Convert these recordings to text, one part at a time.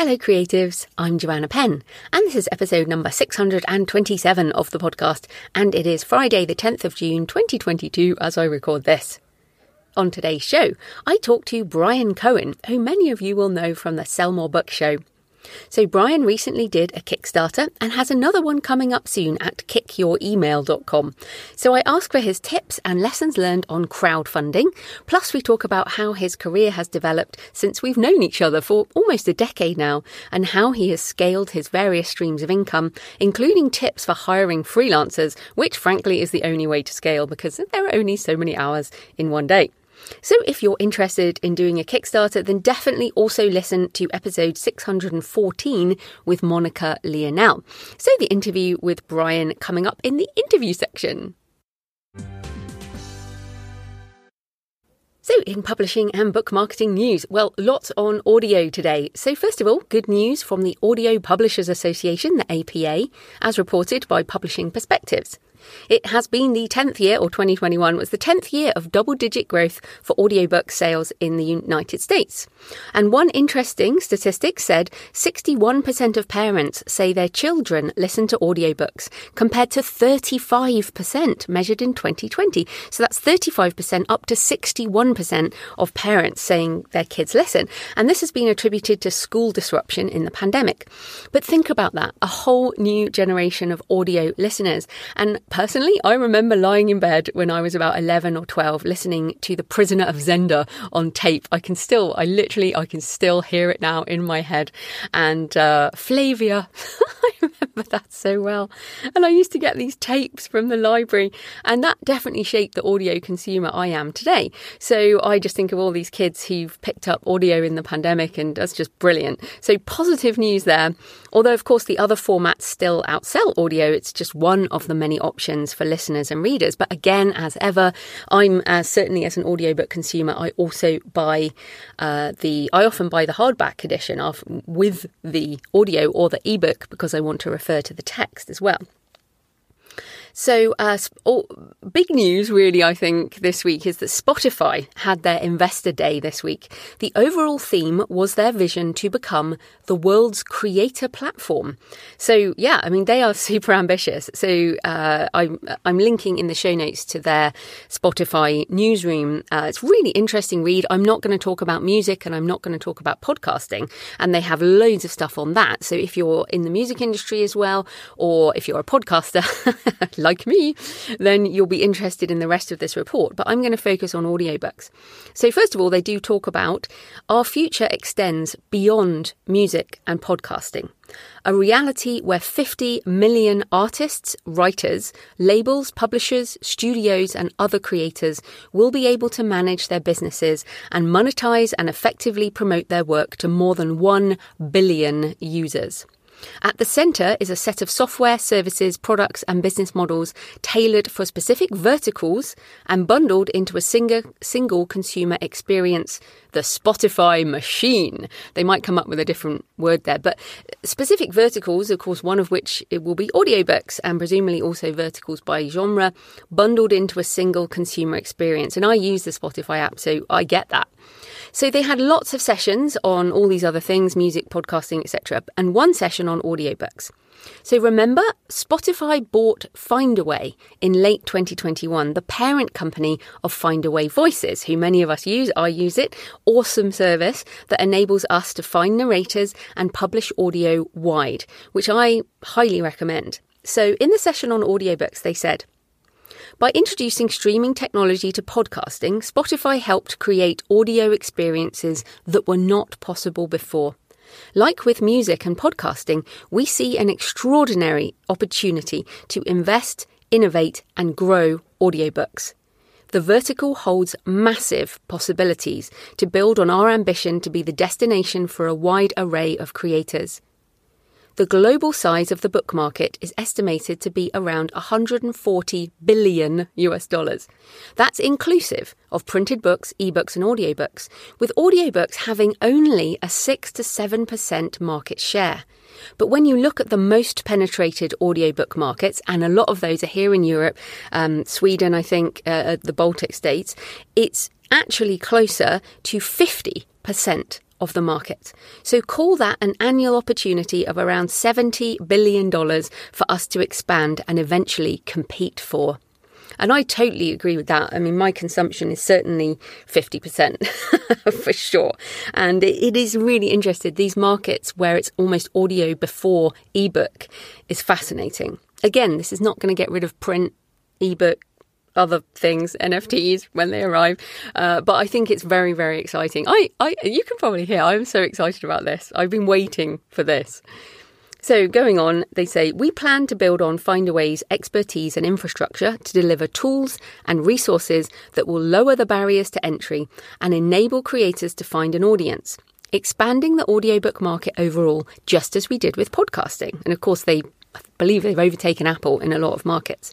Hello, creatives. I'm Joanna Penn, and this is episode number 627 of the podcast, and it is Friday, the 10th of June, 2022, as I record this. On today's show, I talk to Bryan Cohen, who many of you will know from the Sell More Book Show. So, Bryan recently did a Kickstarter and has another one coming up soon at kickyouremail.com. So, I ask for his tips and lessons learned on crowdfunding. Plus, we talk about how his career has developed since we've known each other for almost a decade now and how he has scaled his various streams of income, including tips for hiring freelancers, which frankly is the only way to scale because there are only so many hours in one day. So, if you're interested in doing a Kickstarter, then definitely also listen to episode 614 with Monica Leonel. So, the interview with Bryan coming up in the interview section. So, in publishing and book marketing news, well, lots on audio today. So, first of all, good news from the Audio Publishers Association, the APA, as reported by Publishing Perspectives. It has been the 10th year, or 2021 was the 10th year of double digit growth for audiobook sales in the United States. And one interesting statistic said 61% of parents say their children listen to audiobooks, compared to 35% measured in 2020. So that's 35% up to 61% of parents saying their kids listen. And this has been attributed to school disruption in the pandemic. But think about that a whole new generation of audio listeners. And Personally, I remember lying in bed when I was about 11 or 12 listening to The Prisoner of Zenda on tape. I can still, I literally, I can still hear it now in my head. And uh, Flavia, I remember that so well. And I used to get these tapes from the library, and that definitely shaped the audio consumer I am today. So I just think of all these kids who've picked up audio in the pandemic, and that's just brilliant. So positive news there. Although, of course, the other formats still outsell audio, it's just one of the many options options for listeners and readers. But again, as ever, I'm uh, certainly as an audiobook consumer, I also buy uh, the, I often buy the hardback edition of with the audio or the ebook because I want to refer to the text as well. So, uh, oh, big news, really, I think, this week is that Spotify had their investor day this week. The overall theme was their vision to become the world's creator platform. So, yeah, I mean, they are super ambitious. So, uh, I'm, I'm linking in the show notes to their Spotify newsroom. Uh, it's really interesting read. I'm not going to talk about music and I'm not going to talk about podcasting. And they have loads of stuff on that. So, if you're in the music industry as well, or if you're a podcaster, like me, then you'll be interested in the rest of this report. But I'm going to focus on audiobooks. So, first of all, they do talk about our future extends beyond music and podcasting. A reality where 50 million artists, writers, labels, publishers, studios, and other creators will be able to manage their businesses and monetize and effectively promote their work to more than 1 billion users. At the centre is a set of software, services, products, and business models tailored for specific verticals and bundled into a single, single consumer experience, the Spotify machine. They might come up with a different word there, but specific verticals, of course, one of which it will be audiobooks and presumably also verticals by genre, bundled into a single consumer experience. And I use the Spotify app, so I get that. So they had lots of sessions on all these other things, music, podcasting, etc., and one session on audiobooks. So remember, Spotify bought Findaway in late 2021, the parent company of Findaway Voices, who many of us use. I use it. Awesome service that enables us to find narrators and publish audio wide, which I highly recommend. So in the session on audiobooks, they said, by introducing streaming technology to podcasting, Spotify helped create audio experiences that were not possible before. Like with music and podcasting, we see an extraordinary opportunity to invest, innovate, and grow audiobooks. the vertical holds massive possibilities to build on our ambition to be the destination for a wide array of creators. The global size of the book market is estimated to be around 140 billion US dollars. That's inclusive of printed books, ebooks, and audiobooks, with audiobooks having only a 6 to 7% market share. But when you look at the most penetrated audiobook markets, and a lot of those are here in Europe, um, Sweden, I think, uh, the Baltic states, it's actually closer to 50% of the market. So call that an annual opportunity of around $70 billion for us to expand and eventually compete for. And I totally agree with that. I mean, my consumption is certainly 50% for sure. And it is really interesting. These markets where it's almost audio before ebook is fascinating. Again, this is not going to get rid of print, ebook, other things, NFTs when they arrive. Uh, but I think it's very, very exciting. I, I, you can probably hear I'm so excited about this. I've been waiting for this. So, going on, they say, we plan to build on Findaway's expertise and infrastructure to deliver tools and resources that will lower the barriers to entry and enable creators to find an audience, expanding the audiobook market overall, just as we did with podcasting. And of course, they I believe they've overtaken Apple in a lot of markets.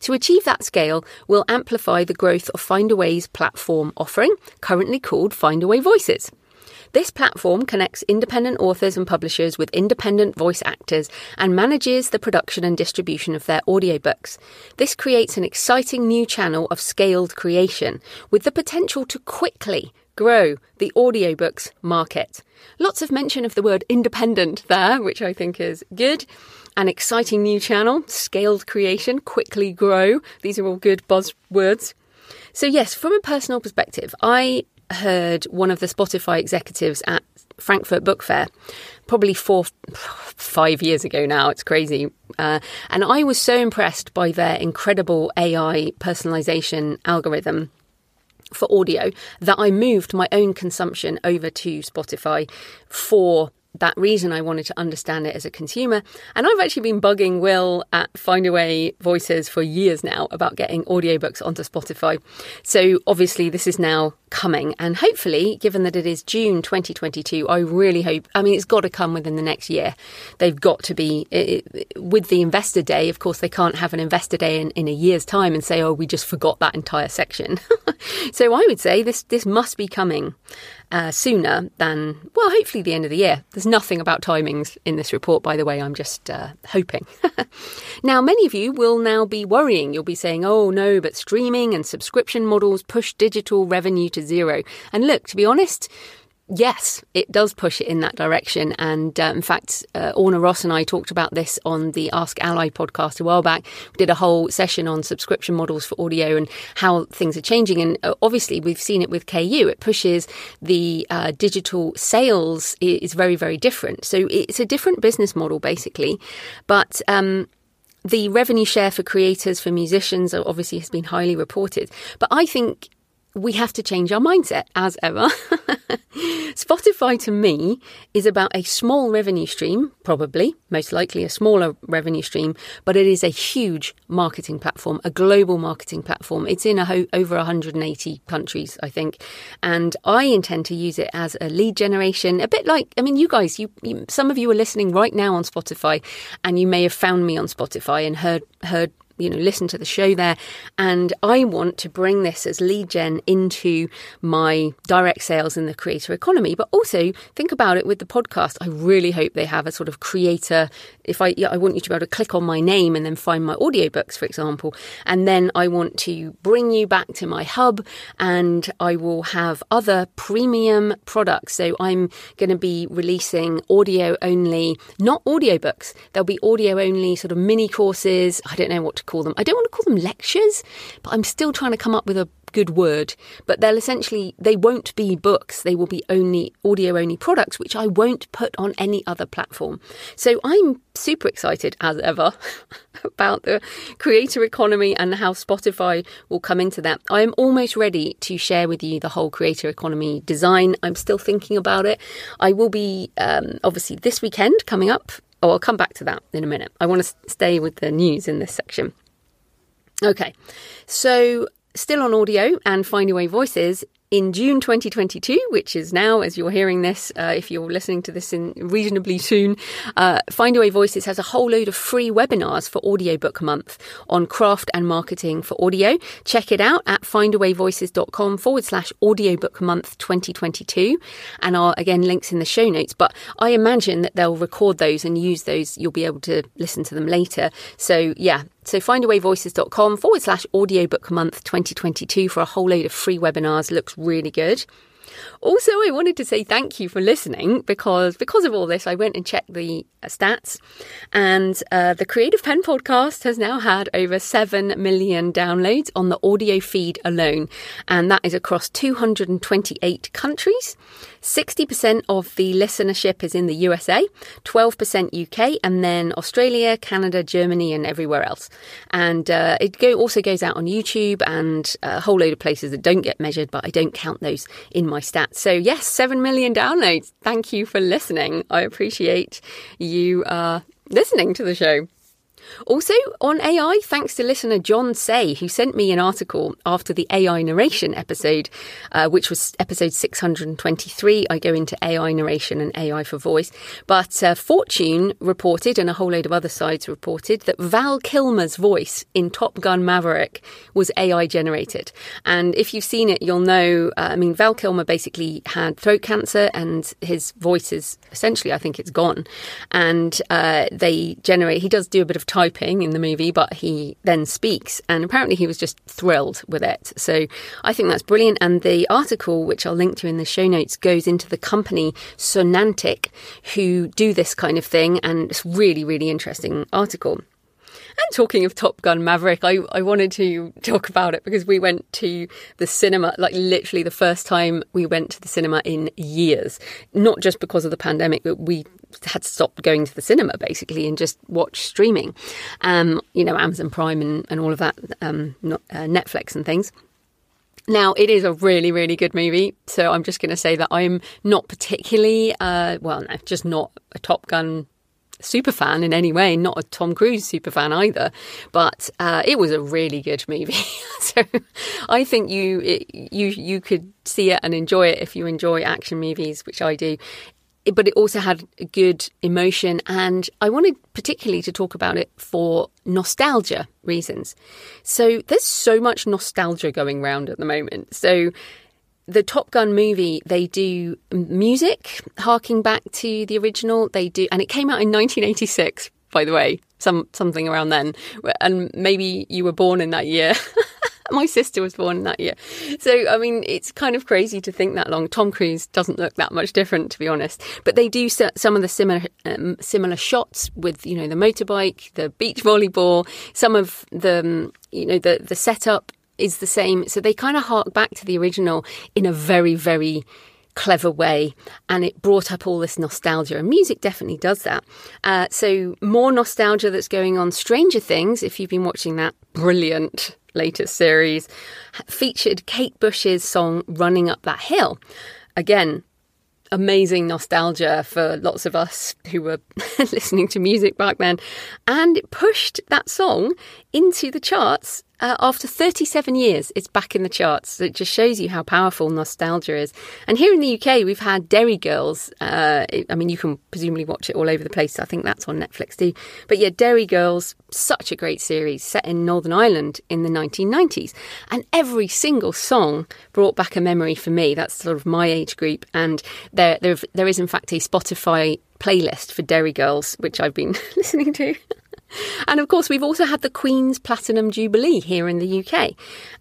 To achieve that scale, we'll amplify the growth of Findaway's platform offering, currently called Findaway Voices. This platform connects independent authors and publishers with independent voice actors and manages the production and distribution of their audiobooks. This creates an exciting new channel of scaled creation with the potential to quickly grow the audiobooks market. Lots of mention of the word independent there, which I think is good. An exciting new channel, scaled creation, quickly grow. These are all good buzzwords. So, yes, from a personal perspective, I heard one of the Spotify executives at Frankfurt Book Fair, probably four, five years ago now. It's crazy. Uh, and I was so impressed by their incredible AI personalization algorithm for audio that I moved my own consumption over to Spotify for that reason I wanted to understand it as a consumer. And I've actually been bugging Will at Findaway Voices for years now about getting audiobooks onto Spotify. So obviously this is now coming and hopefully given that it is June 2022 I really hope I mean it's got to come within the next year. They've got to be it, with the investor day of course they can't have an investor day in, in a year's time and say oh we just forgot that entire section. so I would say this this must be coming uh, sooner than, well, hopefully the end of the year. There's nothing about timings in this report, by the way. I'm just uh, hoping. now, many of you will now be worrying. You'll be saying, oh no, but streaming and subscription models push digital revenue to zero. And look, to be honest, Yes, it does push it in that direction. And uh, in fact, uh, Orna Ross and I talked about this on the Ask ALLi podcast a while back. We did a whole session on subscription models for audio and how things are changing. And uh, obviously, we've seen it with KU. It pushes the uh, digital sales is very, very different. So it's a different business model, basically. But um, the revenue share for creators, for musicians, obviously has been highly reported. But I think we have to change our mindset as ever. Spotify to me is about a small revenue stream, probably, most likely a smaller revenue stream, but it is a huge marketing platform, a global marketing platform. It's in ho- over 180 countries, I think. And I intend to use it as a lead generation, a bit like, I mean, you guys, you, you some of you are listening right now on Spotify, and you may have found me on Spotify and heard heard you know, listen to the show there. And I want to bring this as lead gen into my direct sales in the creator economy. But also think about it with the podcast. I really hope they have a sort of creator. If I, yeah, I want you to be able to click on my name and then find my audiobooks, for example. And then I want to bring you back to my hub and I will have other premium products. So I'm going to be releasing audio only, not audiobooks. There'll be audio only sort of mini courses. I don't know what to call them. I don't want to call them lectures, but I'm still trying to come up with a good word. But they'll essentially, they won't be books. They will be only audio only products, which I won't put on any other platform. So I'm super excited as ever about the creator economy and how Spotify will come into that. I am almost ready to share with you the whole creator economy design. I'm still thinking about it. I will be um, obviously this weekend coming up. Oh, I'll come back to that in a minute. I want to stay with the news in this section. Okay, so still on audio and Findaway Voices in June 2022, which is now, as you're hearing this, uh, if you're listening to this in reasonably soon, uh, Findaway Voices has a whole load of free webinars for Audiobook Month on craft and marketing for audio. Check it out at findawayvoices.com forward slash audiobook month 2022. And are again links in the show notes. But I imagine that they'll record those and use those. You'll be able to listen to them later. So yeah, so findawayvoices.com forward slash audiobook month 2022 for a whole load of free webinars. Looks really good. Also, I wanted to say thank you for listening because because of all this, I went and checked the uh, stats, and uh, the Creative Penn podcast has now had over seven million downloads on the audio feed alone, and that is across 228 countries. 60% of the listenership is in the USA, 12% UK, and then Australia, Canada, Germany, and everywhere else. And uh, it go, also goes out on YouTube and a whole load of places that don't get measured, but I don't count those in my stats. So, yes, 7 million downloads. Thank you for listening. I appreciate you uh, listening to the show. Also, on AI, thanks to listener John Say, who sent me an article after the AI narration episode, uh, which was episode 623. I go into AI narration and AI for voice. But uh, Fortune reported, and a whole load of other sites reported, that Val Kilmer's voice in Top Gun Maverick was AI generated. And if you've seen it, you'll know, uh, I mean, Val Kilmer basically had throat cancer and his voice is essentially, I think it's gone. And uh, they generate, he does do a bit of typing in the movie, but he then speaks. And apparently he was just thrilled with it. So I think that's brilliant. And the article, which I'll link to in the show notes, goes into the company Sonantic, who do this kind of thing. And it's really, really interesting article. And talking of Top Gun Maverick, I, I wanted to talk about it because we went to the cinema, like literally the first time we went to the cinema in years. Not just because of the pandemic, but we had stopped going to the cinema basically and just watch streaming. Um, you know, Amazon Prime and, and all of that, um, not, uh, Netflix and things. Now, it is a really, really good movie. So I'm just going to say that I'm not particularly, uh, well, no, just not a Top Gun super fan in any way, not a Tom Cruise super fan either, but uh, it was a really good movie. so I think you it, you you could see it and enjoy it if you enjoy action movies, which I do. But it also had good emotion, and I wanted particularly to talk about it for nostalgia reasons. So there's so much nostalgia going around at the moment. So the Top Gun movie, they do music harking back to the original. They do, and it came out in 1986, by the way, some something around then. And maybe you were born in that year. My sister was born in that year. So, I mean, it's kind of crazy to think that long. Tom Cruise doesn't look that much different, to be honest. But they do some of the similar um, similar shots with, you know, the motorbike, the beach volleyball, some of the, um, you know, the, the setup is the same. So they kind of hark back to the original in a very, very clever way and it brought up all this nostalgia and music definitely does that uh, so more nostalgia that's going on stranger things if you've been watching that brilliant latest series featured kate bush's song running up that hill again amazing nostalgia for lots of us who were listening to music back then and it pushed that song into the charts uh, after 37 years, it's back in the charts. It just shows you how powerful nostalgia is. And here in the UK, we've had Derry Girls. Uh, I mean, you can presumably watch it all over the place. I think that's on Netflix too. But yeah, Derry Girls, such a great series set in Northern Ireland in the 1990s. And every single song brought back a memory for me. That's sort of my age group. And there, there, there is, in fact, a Spotify playlist for Derry Girls, which I've been listening to. And of course, we've also had the Queen's Platinum Jubilee here in the UK.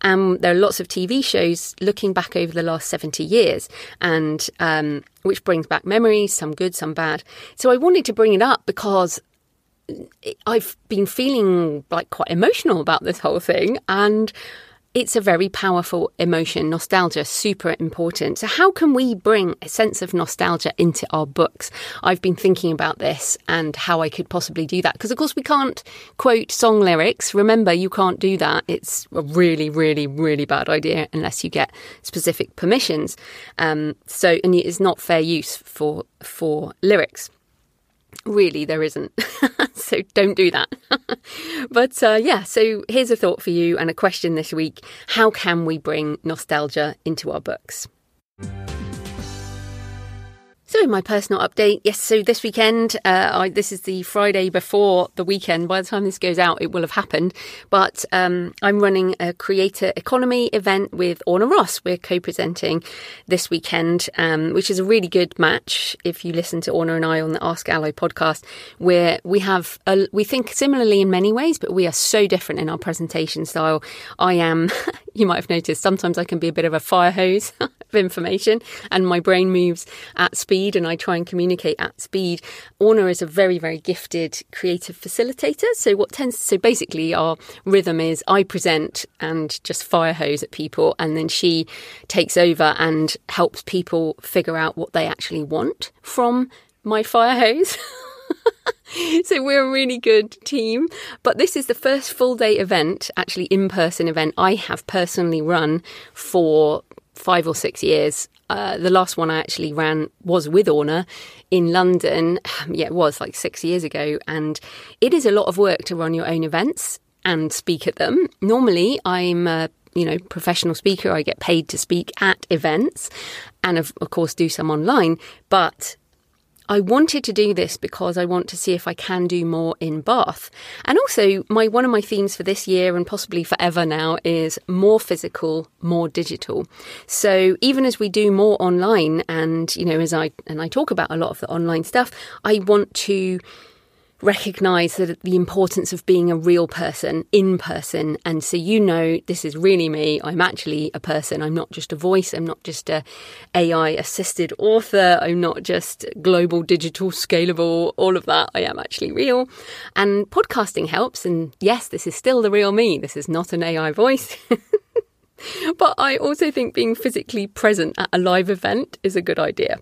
Um, there are lots of TV shows looking back over the last 70 years, and um, which brings back memories, some good, some bad. So I wanted to bring it up because I've been feeling like quite emotional about this whole thing, and it's a very powerful emotion. Nostalgia, super important. So, how can we bring a sense of nostalgia into our books? I've been thinking about this and how I could possibly do that. Because, of course, we can't quote song lyrics. Remember, you can't do that. It's a really, really, really bad idea unless you get specific permissions. Um, so, and it's not fair use for for lyrics. Really, there isn't. so don't do that. but uh, yeah, so here's a thought for you and a question this week How can we bring nostalgia into our books? So, in my personal update, yes, so this weekend, uh, I, this is the Friday before the weekend. By the time this goes out, it will have happened. But um, I'm running a creator economy event with Orna Ross. We're co presenting this weekend, um, which is a really good match. If you listen to Orna and I on the Ask ALLi podcast, where we have, a, we think similarly in many ways, but we are so different in our presentation style. I am, you might have noticed, sometimes I can be a bit of a fire hose of information, and my brain moves at speed and I try and communicate at speed. Orna is a very, very gifted creative facilitator. So what tends so basically our rhythm is I present and just fire hose at people and then she takes over and helps people figure out what they actually want from my fire hose. so we're a really good team. But this is the first full day event, actually in person event I have personally run for five or six years. Uh, the last one I actually ran was with Orna in London. Yeah, it was like six years ago. And it is a lot of work to run your own events and speak at them. Normally, I'm a you know professional speaker. I get paid to speak at events, and of, of course do some online. But I wanted to do this because I want to see if I can do more in Bath. And also, my one of my themes for this year and possibly forever now is more physical, more digital. So even as we do more online, and you know, as I and I talk about a lot of the online stuff, I want to recognize that the importance of being a real person in person and so you know this is really me. I'm actually a person. I'm not just a voice. I'm not just a ai assisted author. I'm not just global digital scalable. All of that. I am actually real. And podcasting helps. And yes this is still the real me. This is not an ai voice. But i also think being physically present at a live event is a good idea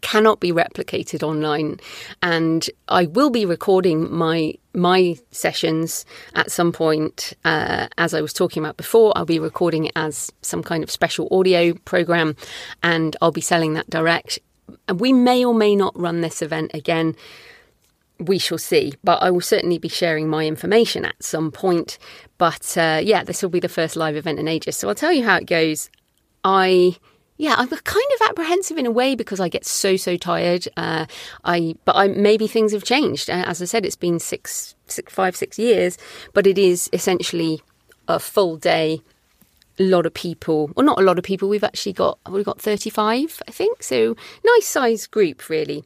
cannot be replicated online, and I will be recording my my sessions at some point. Uh, as I was talking about before, I'll be recording it as some kind of special audio program, and I'll be selling that direct. And we may or may not run this event again. We shall see, but I will certainly be sharing my information at some point. But uh, yeah, this will be the first live event in ages. So I'll tell you how it goes. I yeah, I'm kind of apprehensive in a way because I get so so tired. Uh, I but I maybe things have changed. Uh, as I said, it's been six, six, five, six years, but it is essentially a full day. A lot of people, well, not a lot of people. We've actually got we've got 35, I think. So nice size group, really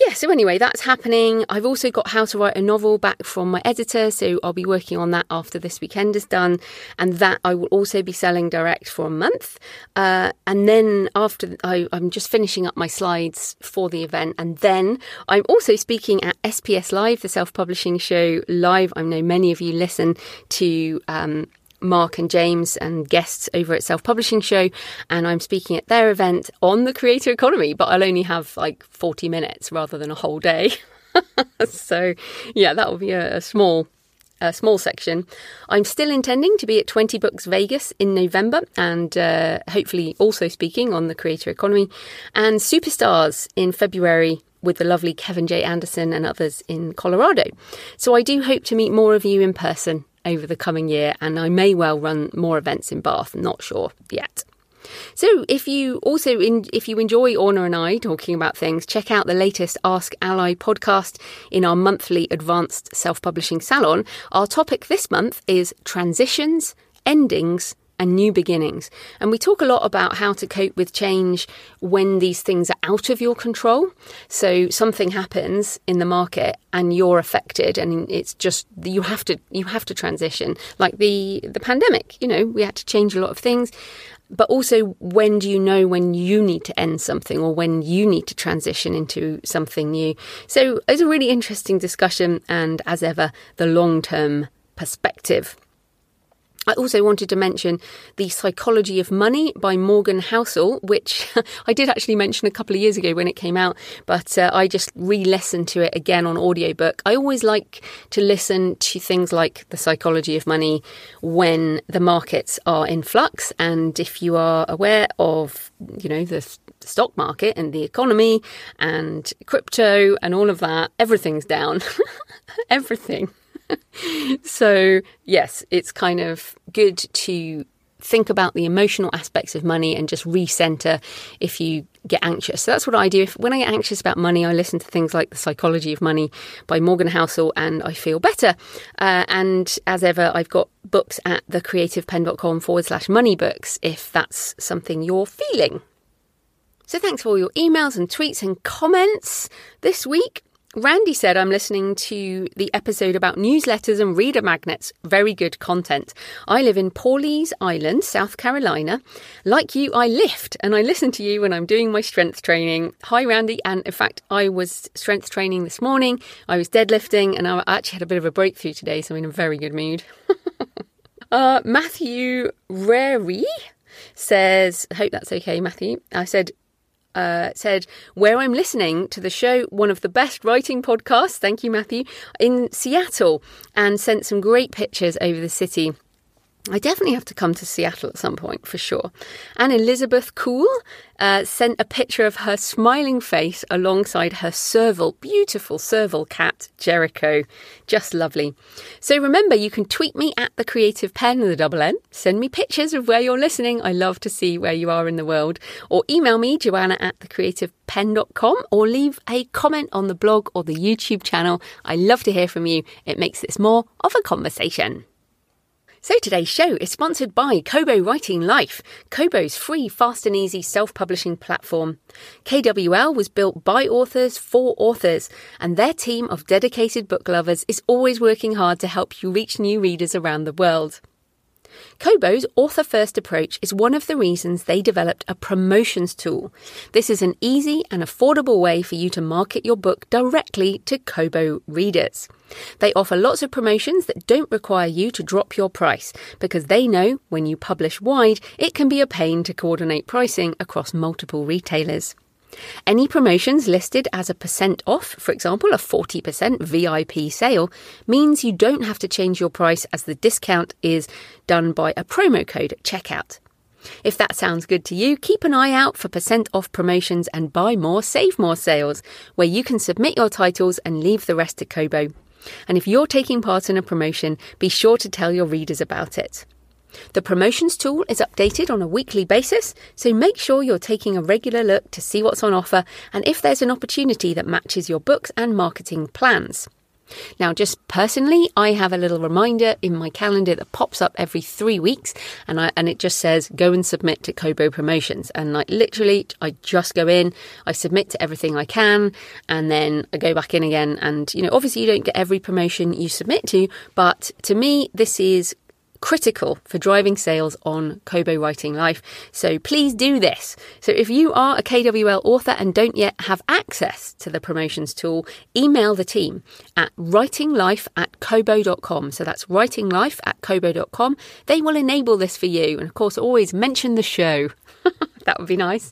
yeah, so anyway, that's happening. I've also got How to Write a Novel back from my editor, so I'll be working on that after this weekend is done. And that I will also be selling direct for a month. Uh, and then after, I, I'm just finishing up my slides for the event. And then I'm also speaking at SPS Live, the self publishing show live. I know many of you listen to um, Mark and James and guests over at Self Publishing Show, and I'm speaking at their event on the creator economy, but I'll only have like 40 minutes rather than a whole day. so, yeah, that will be a, a small a small section. I'm still intending to be at 20 Books Vegas in November and uh, hopefully also speaking on the creator economy and Superstars in February with the lovely Kevin J. Anderson and others in Colorado. So I do hope to meet more of you in person over the coming year, and I may well run more events in Bath. Not sure yet. So, if you also in, if you enjoy Orna and I talking about things, check out the latest Ask ALLi podcast in our monthly advanced self-publishing salon. Our topic this month is transitions, endings, and new beginnings. And we talk a lot about how to cope with change when these things are out of your control. So something happens in the market and you're affected and it's just you have to you have to transition. Like the the pandemic, you know, we had to change a lot of things. But also when do you know when you need to end something or when you need to transition into something new? So it's a really interesting discussion and as ever the long-term perspective I also wanted to mention The Psychology of Money by Morgan Housel, which I did actually mention a couple of years ago when it came out, but uh, I just re listened to it again on audiobook. I always like to listen to things like The Psychology of Money when the markets are in flux. And if you are aware of, you know, the stock market and the economy and crypto and all of that, everything's down. Everything. so, yes, it's kind of good to think about the emotional aspects of money and just recenter if you get anxious. So that's what I do. If, when I get anxious about money, I listen to things like The Psychology of Money by Morgan Housel and I feel better. Uh, and as ever, I've got books at thecreativepenn.com forward slash money books if that's something you're feeling. So thanks for all your emails and tweets and comments this week. Randy said, I'm listening to the episode about newsletters and reader magnets. Very good content. I live in Pawleys Island, South Carolina. Like you, I lift and I listen to you when I'm doing my strength training. Hi, Randy. And in fact, I was strength training this morning. I was deadlifting and I actually had a bit of a breakthrough today, so I'm in a very good mood. uh, Matthew Rary says, I hope that's okay, Matthew. I said, uh, said, where I'm listening to the show, one of the best writing podcasts, thank you, Matthew, in Seattle, and sent some great pictures over the city. I definitely have to come to Seattle at some point for sure. And Elizabeth Cool uh, sent a picture of her smiling face alongside her serval, beautiful serval cat, Jericho. Just lovely. So remember, you can tweet me at the Creative pen a double N. Send me pictures of where you're listening. I love to see where you are in the world. Or email me, joanna at thecreativepenn.com, or leave a comment on the blog or the YouTube channel. I love to hear from you. It makes this more of a conversation. So today's show is sponsored by Kobo Writing Life, Kobo's free, fast and easy self-publishing platform. KWL was built by authors for authors, and their team of dedicated book lovers is always working hard to help you reach new readers around the world. Kobo's author first approach is one of the reasons they developed a promotions tool. This is an easy and affordable way for you to market your book directly to Kobo readers. They offer lots of promotions that don't require you to drop your price because they know when you publish wide, it can be a pain to coordinate pricing across multiple retailers. Any promotions listed as a percent off, for example, a 40% VIP sale, means you don't have to change your price as the discount is done by a promo code at checkout. If that sounds good to you, keep an eye out for percent off promotions and buy more, save more sales, where you can submit your titles and leave the rest to Kobo. And if you're taking part in a promotion, be sure to tell your readers about it. The promotions tool is updated on a weekly basis, so make sure you're taking a regular look to see what's on offer and if there's an opportunity that matches your books and marketing plans. Now, just personally, I have a little reminder in my calendar that pops up every three weeks, and I and it just says go and submit to Kobo Promotions. And like literally, I just go in, I submit to everything I can, and then I go back in again. And you know, obviously, you don't get every promotion you submit to, but to me, this is critical for driving sales on Kobo Writing Life. So please do this. So if you are a KWL author and don't yet have access to the promotions tool, email the team at writinglife at kobo.com. So that's writinglife at kobo.com. They will enable this for you. And of course, always mention the show. that would be nice.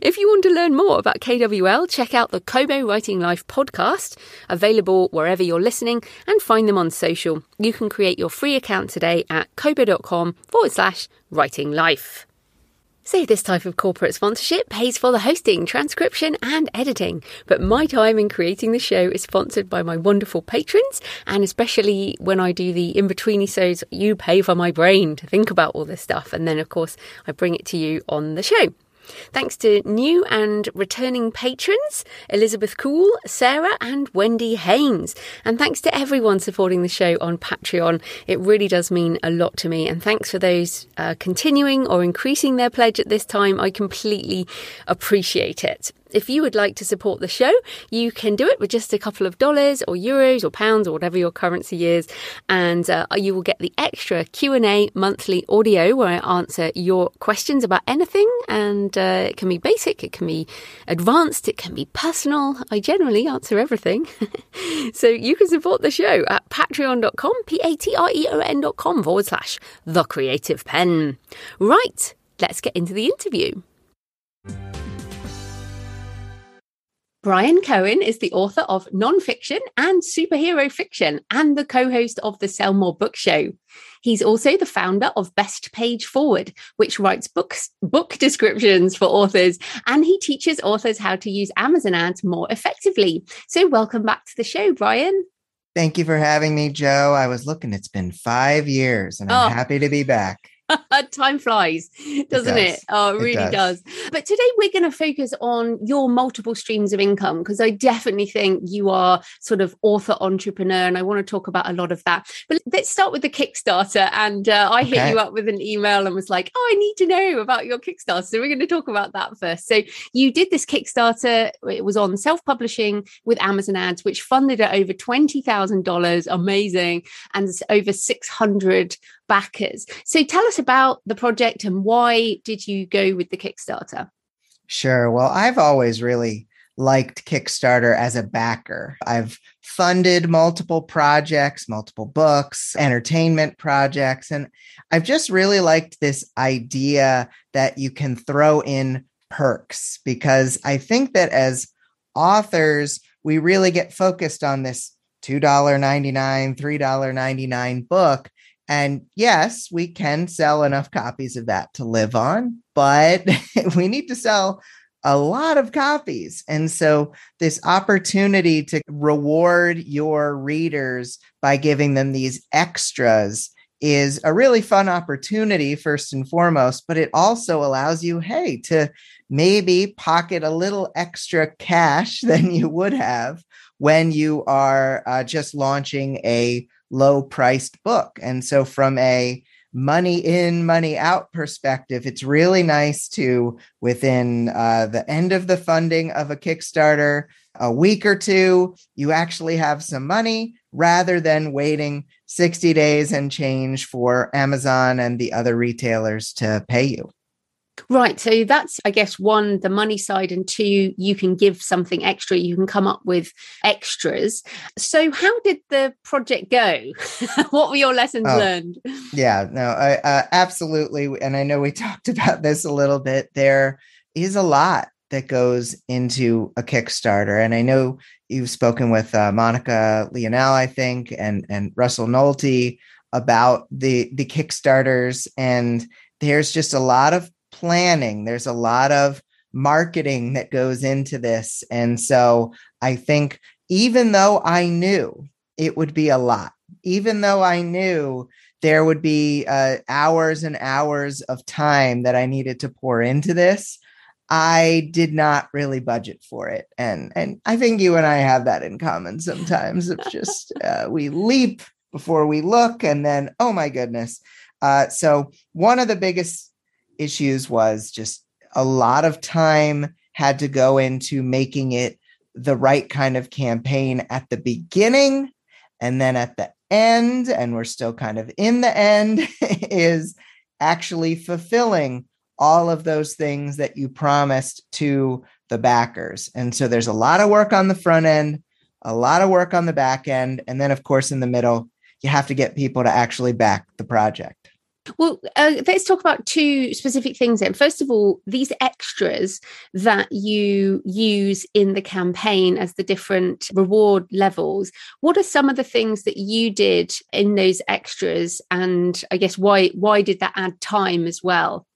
If you want to learn more about KWL, check out the Kobo Writing Life podcast, available wherever you're listening, and find them on social. You can create your free account today at kobo.com forward slash writing life. So, this type of corporate sponsorship pays for the hosting, transcription, and editing. But my time in creating the show is sponsored by my wonderful patrons, and especially when I do the in between episodes, you pay for my brain to think about all this stuff. And then, of course, I bring it to you on the show. Thanks to new and returning patrons Elizabeth Cool, Sarah, and Wendy Haynes. And thanks to everyone supporting the show on Patreon. It really does mean a lot to me. And thanks for those uh, continuing or increasing their pledge at this time. I completely appreciate it. If you would like to support the show, you can do it with just a couple of dollars or euros or pounds or whatever your currency is, and uh, you will get the extra Q and A monthly audio where I answer your questions about anything, and uh, it can be basic, it can be advanced, it can be personal. I generally answer everything, so you can support the show at patreon.com, p a t r e o n.com forward slash the creative penn. Right, let's get into the interview. Bryan Cohen is the author of nonfiction and superhero fiction and the co host of the Sell More Book Show. He's also the founder of Best Page Forward, which writes books, book descriptions for authors, and he teaches authors how to use Amazon ads more effectively. So, welcome back to the show, Bryan. Thank you for having me, Joe. I was looking, it's been five years, and I'm oh. happy to be back. Time flies, doesn't it? Does. it? Oh, it really it does. does. But today we're going to focus on your multiple streams of income because I definitely think you are sort of author entrepreneur, and I want to talk about a lot of that. But let's start with the Kickstarter. And uh, I okay. hit you up with an email and was like, "Oh, I need to know about your Kickstarter." So we're going to talk about that first. So you did this Kickstarter. It was on self-publishing with Amazon Ads, which funded at over twenty thousand dollars. Amazing, and over six hundred backers. So tell us about the project and why did you go with the Kickstarter? Sure. Well, I've always really liked Kickstarter as a backer. I've funded multiple projects, multiple books, entertainment projects, and I've just really liked this idea that you can throw in perks because I think that as authors, we really get focused on this $2.99, $3.99 book. And yes, we can sell enough copies of that to live on, but we need to sell a lot of copies. And so, this opportunity to reward your readers by giving them these extras is a really fun opportunity, first and foremost, but it also allows you, hey, to maybe pocket a little extra cash than you would have when you are uh, just launching a low priced book. And so, from a money in, money out perspective, it's really nice to, within uh, the end of the funding of a Kickstarter, a week or two, you actually have some money rather than waiting 60 days and change for Amazon and the other retailers to pay you. Right. So that's, I guess, one, the money side, and two, you can give something extra. You can come up with extras. So, how did the project go? what were your lessons oh, learned? Yeah, no, I, uh, absolutely. And I know we talked about this a little bit. There is a lot that goes into a Kickstarter. And I know you've spoken with uh, Monica Leonel, I think, and, and Russell Nohelty about the, the Kickstarters. And there's just a lot of planning. There's a lot of marketing that goes into this. And so I think even though I knew it would be a lot, even though I knew there would be uh, hours and hours of time that I needed to pour into this, I did not really budget for it. And and I think you and I have that in common sometimes. It's just uh, we leap before we look and then oh my goodness. Uh, so one of the biggest issues was just a lot of time had to go into making it the right kind of campaign at the beginning and then at the end and we're still kind of in the end is actually fulfilling all of those things that you promised to the backers. And so there's a lot of work on the front end a lot of work on the back end and then of course in the middle you have to get people to actually back the project well, uh, let's talk about two specific things then. First of all, these extras that you use in the campaign as the different reward levels. What are some of the things that you did in those extras, and I guess why why did that add time as well?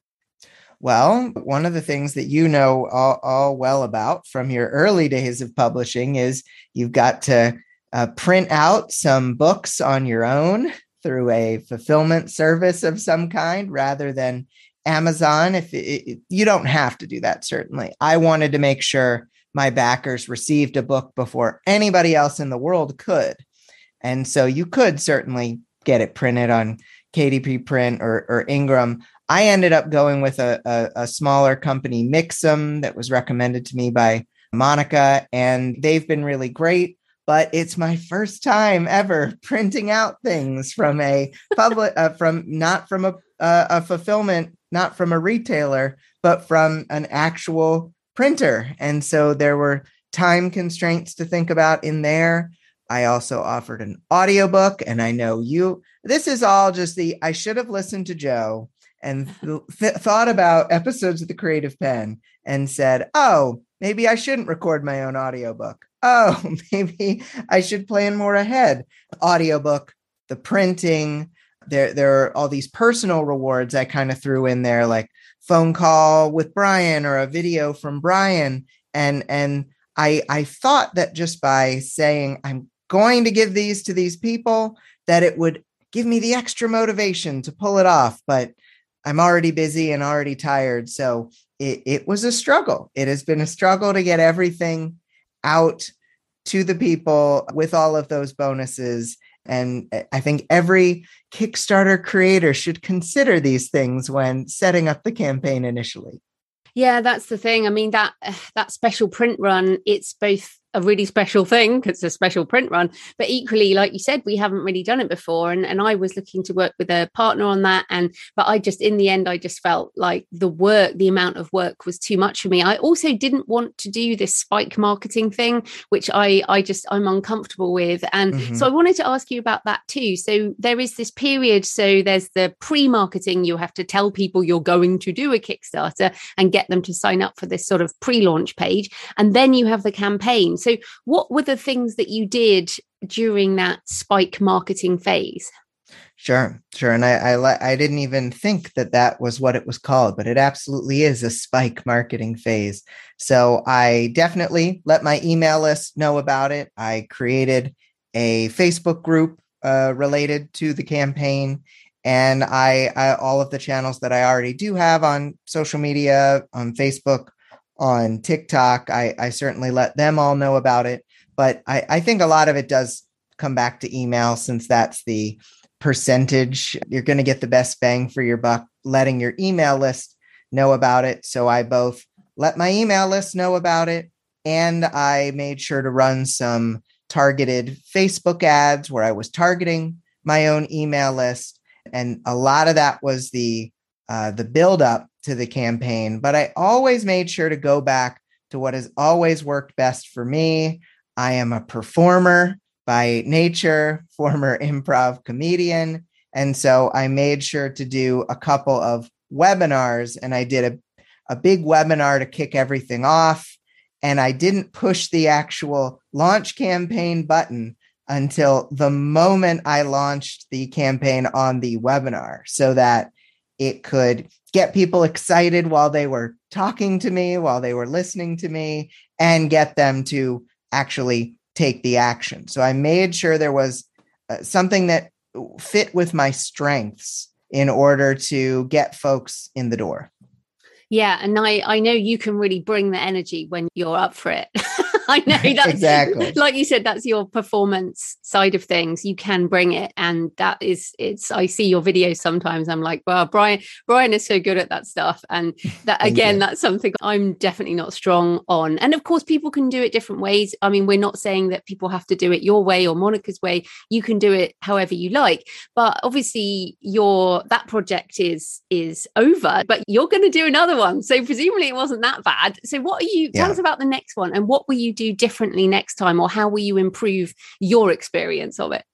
Well, one of the things that you know all, all well about from your early days of publishing is you've got to uh, print out some books on your own through a fulfillment service of some kind rather than Amazon. If it, you don't have to do that, certainly. I wanted to make sure my backers received a book before anybody else in the world could. And so you could certainly get it printed on KDP Print or, or Ingram. I ended up going with a, a, a smaller company, Mixam, that was recommended to me by Monica, and they've been really great. But it's my first time ever printing out things from a public, uh, from not from a, uh, a fulfillment, not from a retailer, but from an actual printer. And so there were time constraints to think about in there. I also offered an audiobook, and I know you. This is all just the I should have listened to Joe and th- thought about episodes of the Creative Penn and said, "Oh, maybe I shouldn't record my own audiobook. Oh, maybe I should plan more ahead." Audiobook, the printing, there there are all these personal rewards I kind of threw in there like phone call with Bryan or a video from Bryan. And and I I thought that just by saying I'm going to give these to these people that it would give me the extra motivation to pull it off but I'm already busy and already tired. So it it was a struggle. It has been a struggle to get everything out to the people with all of those bonuses and I think every Kickstarter creator should consider these things when setting up the campaign initially. Yeah, that's the thing. I mean that that special print run, it's both a really special thing because it's a special print run. But equally, like you said, we haven't really done it before. And, and I was looking to work with a partner on that. And but I just in the end, I just felt like the work, the amount of work was too much for me. I also didn't want to do this spike marketing thing, which I I just I'm uncomfortable with. And mm-hmm. so I wanted to ask you about that too. So there is this period. So there's the pre-marketing, you have to tell people you're going to do a Kickstarter and get them to sign up for this sort of pre-launch page. And then you have the campaign. So, what were the things that you did during that spike marketing phase? Sure, sure, and I, I I didn't even think that that was what it was called, but it absolutely is a spike marketing phase. So I definitely let my email list know about it. I created a Facebook group uh, related to the campaign, and I, I all of the channels that I already do have on social media on Facebook on TikTok. I, I certainly let them all know about it. But I, I think a lot of it does come back to email since that's the percentage. You're going to get the best bang for your buck letting your email list know about it. So I both let my email list know about it and I made sure to run some targeted Facebook ads where I was targeting my own email list. And a lot of that was the uh, the build up to the campaign, but I always made sure to go back to what has always worked best for me. I am a performer by nature, former improv comedian. And so I made sure to do a couple of webinars and I did a, a big webinar to kick everything off. And I didn't push the actual launch campaign button until the moment I launched the campaign on the webinar so that it could get people excited while they were talking to me, while they were listening to me, and get them to actually take the action. So I made sure there was uh, something that fit with my strengths in order to get folks in the door. Yeah, and I I know you can really bring the energy when you're up for it. I know that's exactly. Like you said, that's your performance side of things. You can bring it, and that is it's. I see your videos sometimes. I'm like, well, Bryan, Bryan is so good at that stuff, and that again, that's something I'm definitely not strong on. And of course, people can do it different ways. I mean, we're not saying that people have to do it your way or Monica's way. You can do it however you like, but obviously, your that project is is over. But you're going to do another one, so presumably it wasn't that bad. So, what are you? Yeah. Tell us about the next one, and what were you do differently next time or how will you improve your experience of it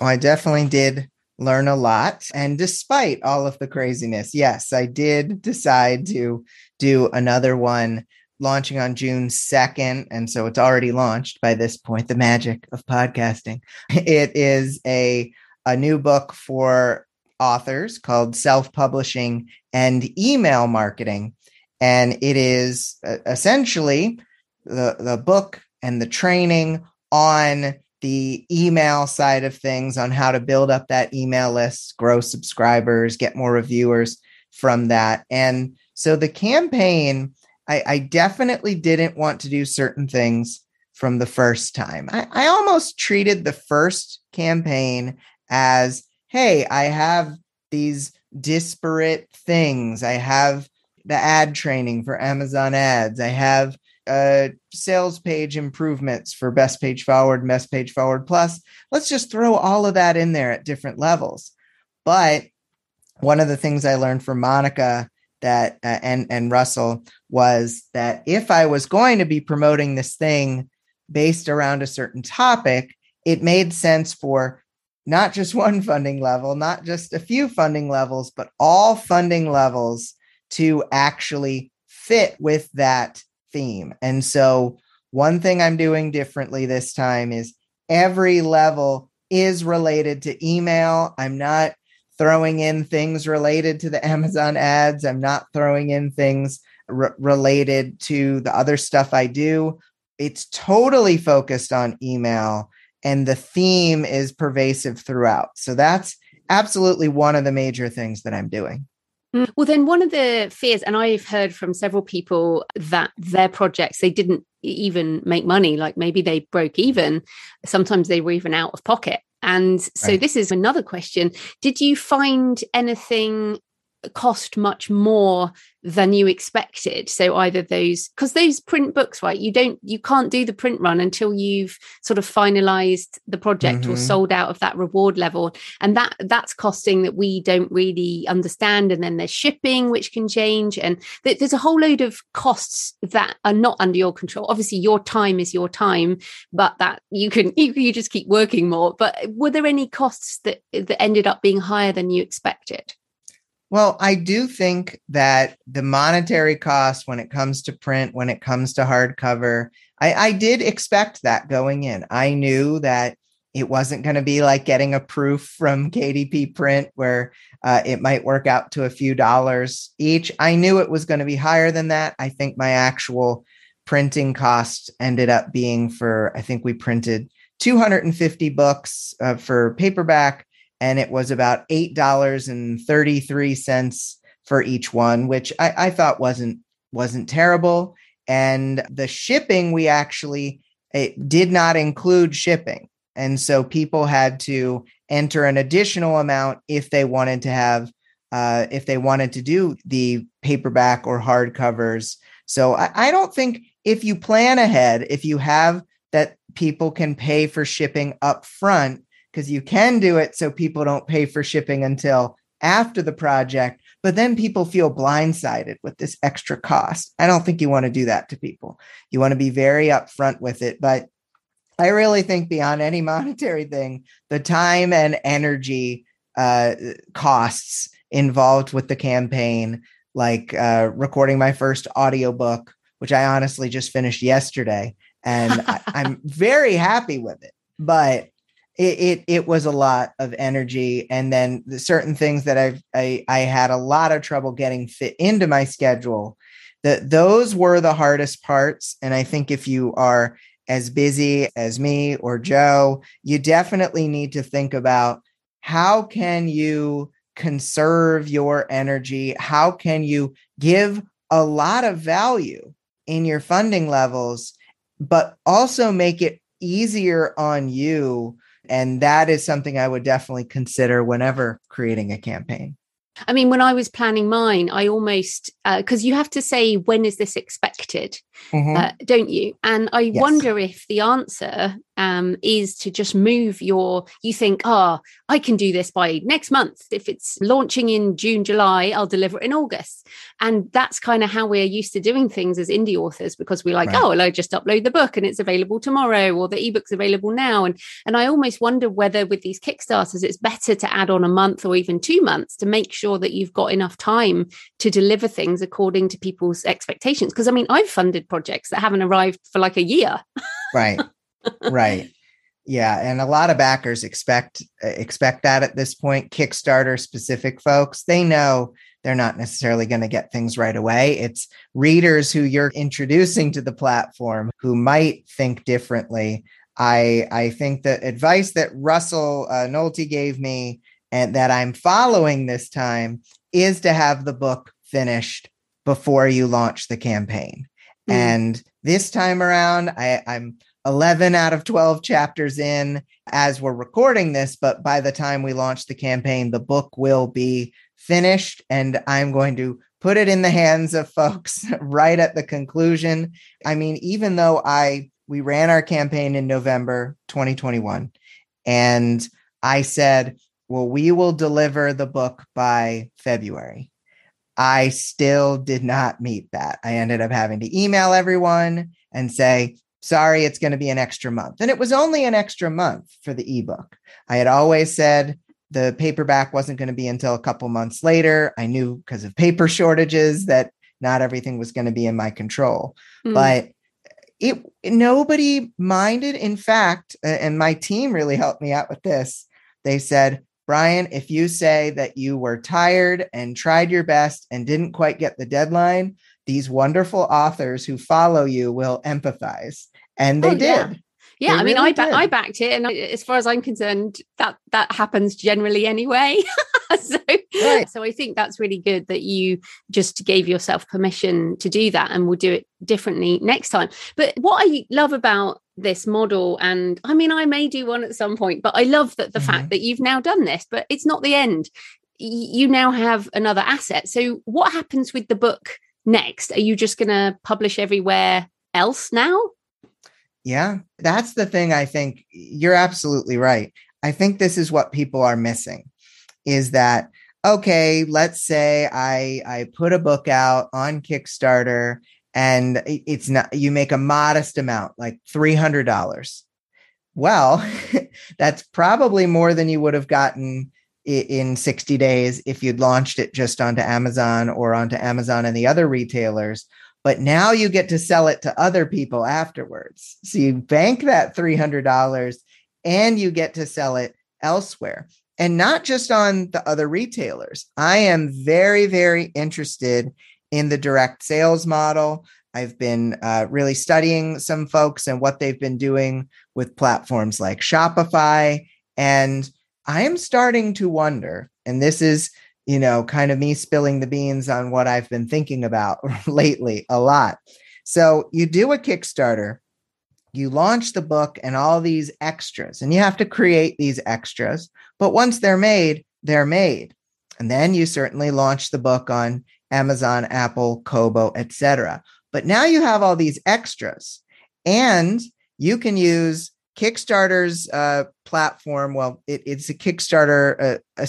i definitely did learn a lot and despite all of the craziness yes i did decide to do another one launching on June 2nd. And so it's already launched by this point, the magic of podcasting. It is a, a new book for authors called Self Publishing and Email Marketing. And it is essentially the the book and the training on the email side of things on how to build up that email list, grow subscribers, get more reviewers from that. And so the campaign, I, I definitely didn't want to do certain things from the first time. I, I almost treated the first campaign as hey, I have these disparate things. I have the ad training for Amazon ads. I have uh, sales page improvements for best page forward, best page forward plus. Let's just throw all of that in there at different levels. But one of the things I learned from Monica that uh, and and Russell was that if I was going to be promoting this thing based around a certain topic, it made sense for not just one funding level, not just a few funding levels, but all funding levels to actually fit with that theme. And so, one thing I'm doing differently this time is every level is related to email. I'm not throwing in things related to the Amazon ads. I'm not throwing in things r- related to the other stuff I do. It's totally focused on email and the theme is pervasive throughout. So that's absolutely one of the major things that I'm doing. Mm, well, then one of the fears, and I've heard from several people that their projects, they didn't even make money, like maybe they broke even. Sometimes they were even out of pocket. And so right. this is another question. Did you find anything cost much more than you expected. So either those because those print books right you don't you can't do the print run until you've sort of finalized the project mm-hmm. or sold out of that reward level. And that that's costing that we don't really understand. And then there's shipping which can change. And th- there's a whole load of costs that are not under your control. Obviously your time is your time but that you can you, you just keep working more. But were there any costs that that ended up being higher than you expected well, I do think that the monetary cost when it comes to print, when it comes to hardcover, I, I did expect that going in. I knew that it wasn't going to be like getting a proof from KDP print where uh, it might work out to a few dollars each. I knew it was going to be higher than that. I think my actual printing cost ended up being for, I think we printed 250 books uh, for paperback and it was about eight dollars and thirty three cents for each one, which I, I thought wasn't wasn't terrible. And the shipping we actually it did not include shipping, and so people had to enter an additional amount if they wanted to have uh, if they wanted to do the paperback or hardcovers. So I, I don't think if you plan ahead, if you have that people can pay for shipping up front, because you can do it so people don't pay for shipping until after the project, but then people feel blindsided with this extra cost. I don't think you want to do that to people. You want to be very upfront with it. But I really think beyond any monetary thing, the time and energy uh, costs involved with the campaign, like uh, recording my first audiobook, which I honestly just finished yesterday. And I, I'm very happy with it. But it, it, it was a lot of energy and then the certain things that I've, I I had a lot of trouble getting fit into my schedule that those were the hardest parts and I think if you are as busy as me or Jo you definitely need to think about how can you conserve your energy? How can you give a lot of value in your funding levels but also make it easier on you and that is something I would definitely consider whenever creating a campaign. I mean, when I was planning mine, I almost because uh, you have to say when is this expected, mm-hmm. uh, don't you? And I yes. wonder if the answer um, is to just move your. You think, oh, I can do this by next month. If it's launching in June, July, I'll deliver it in August. And that's kind of how we're used to doing things as indie authors because we're like, right. oh, well, I just upload the book and it's available tomorrow, or the ebook's available now. And and I almost wonder whether with these Kickstarters, it's better to add on a month or even two months to make sure that you've got enough time to deliver things according to people's expectations. Because I mean, I've funded projects that haven't arrived for like a year. right. Right. Yeah, and a lot of backers expect expect that at this point. Kickstarter specific folks, they know they're not necessarily going to get things right away. It's readers who you're introducing to the platform who might think differently. I I think the advice that Russell uh, Nohelty gave me and that I'm following this time is to have the book finished before you launch the campaign. Mm. And this time around, I, I'm 11 out of 12 chapters in as we're recording this, but by the time we launch the campaign, the book will be finished and I'm going to put it in the hands of folks right at the conclusion. I mean, even though I we ran our campaign in November 2021 and I said, well, we will deliver the book by February. I still did not meet that. I ended up having to email everyone and say, sorry, it's going to be an extra month. And it was only an extra month for the ebook. I had always said the paperback wasn't going to be until a couple months later. I knew because of paper shortages that not everything was going to be in my control. Mm. But it nobody minded. In fact, and my team really helped me out with this. They said, Bryan, if you say that you were tired and tried your best and didn't quite get the deadline, these wonderful authors who follow you will empathize. And they oh, did. Yeah. They I mean, really I ba- I backed it, and as far as I'm concerned, that that happens generally anyway. so, right. so I think that's really good that you just gave yourself permission to do that, and we'll do it differently next time. But what I love about this model, and I mean, I may do one at some point, but I love that the mm-hmm. fact that you've now done this, but it's not the end. You now have another asset. So, what happens with the book next? Are you just going to publish everywhere else now? Yeah, that's the thing I think you're absolutely right. I think this is what people are missing is that okay, let's say I I put a book out on Kickstarter and it's not you make a modest amount like $300. Well, that's probably more than you would have gotten in 60 days if you'd launched it just onto Amazon or onto Amazon and the other retailers but now you get to sell it to other people afterwards. So you bank that $300 and you get to sell it elsewhere and not just on the other retailers. I am very, very interested in the direct sales model. I've been uh, really studying some folks and what they've been doing with platforms like Shopify. And I am starting to wonder, and this is you know, kind of me spilling the beans on what I've been thinking about lately a lot. So you do a Kickstarter, you launch the book and all these extras, and you have to create these extras. But once they're made, they're made. And then you certainly launch the book on Amazon, Apple, Kobo, etc. But now you have all these extras, and you can use Kickstarter's uh, platform. Well, it, it's a Kickstarter uh, a,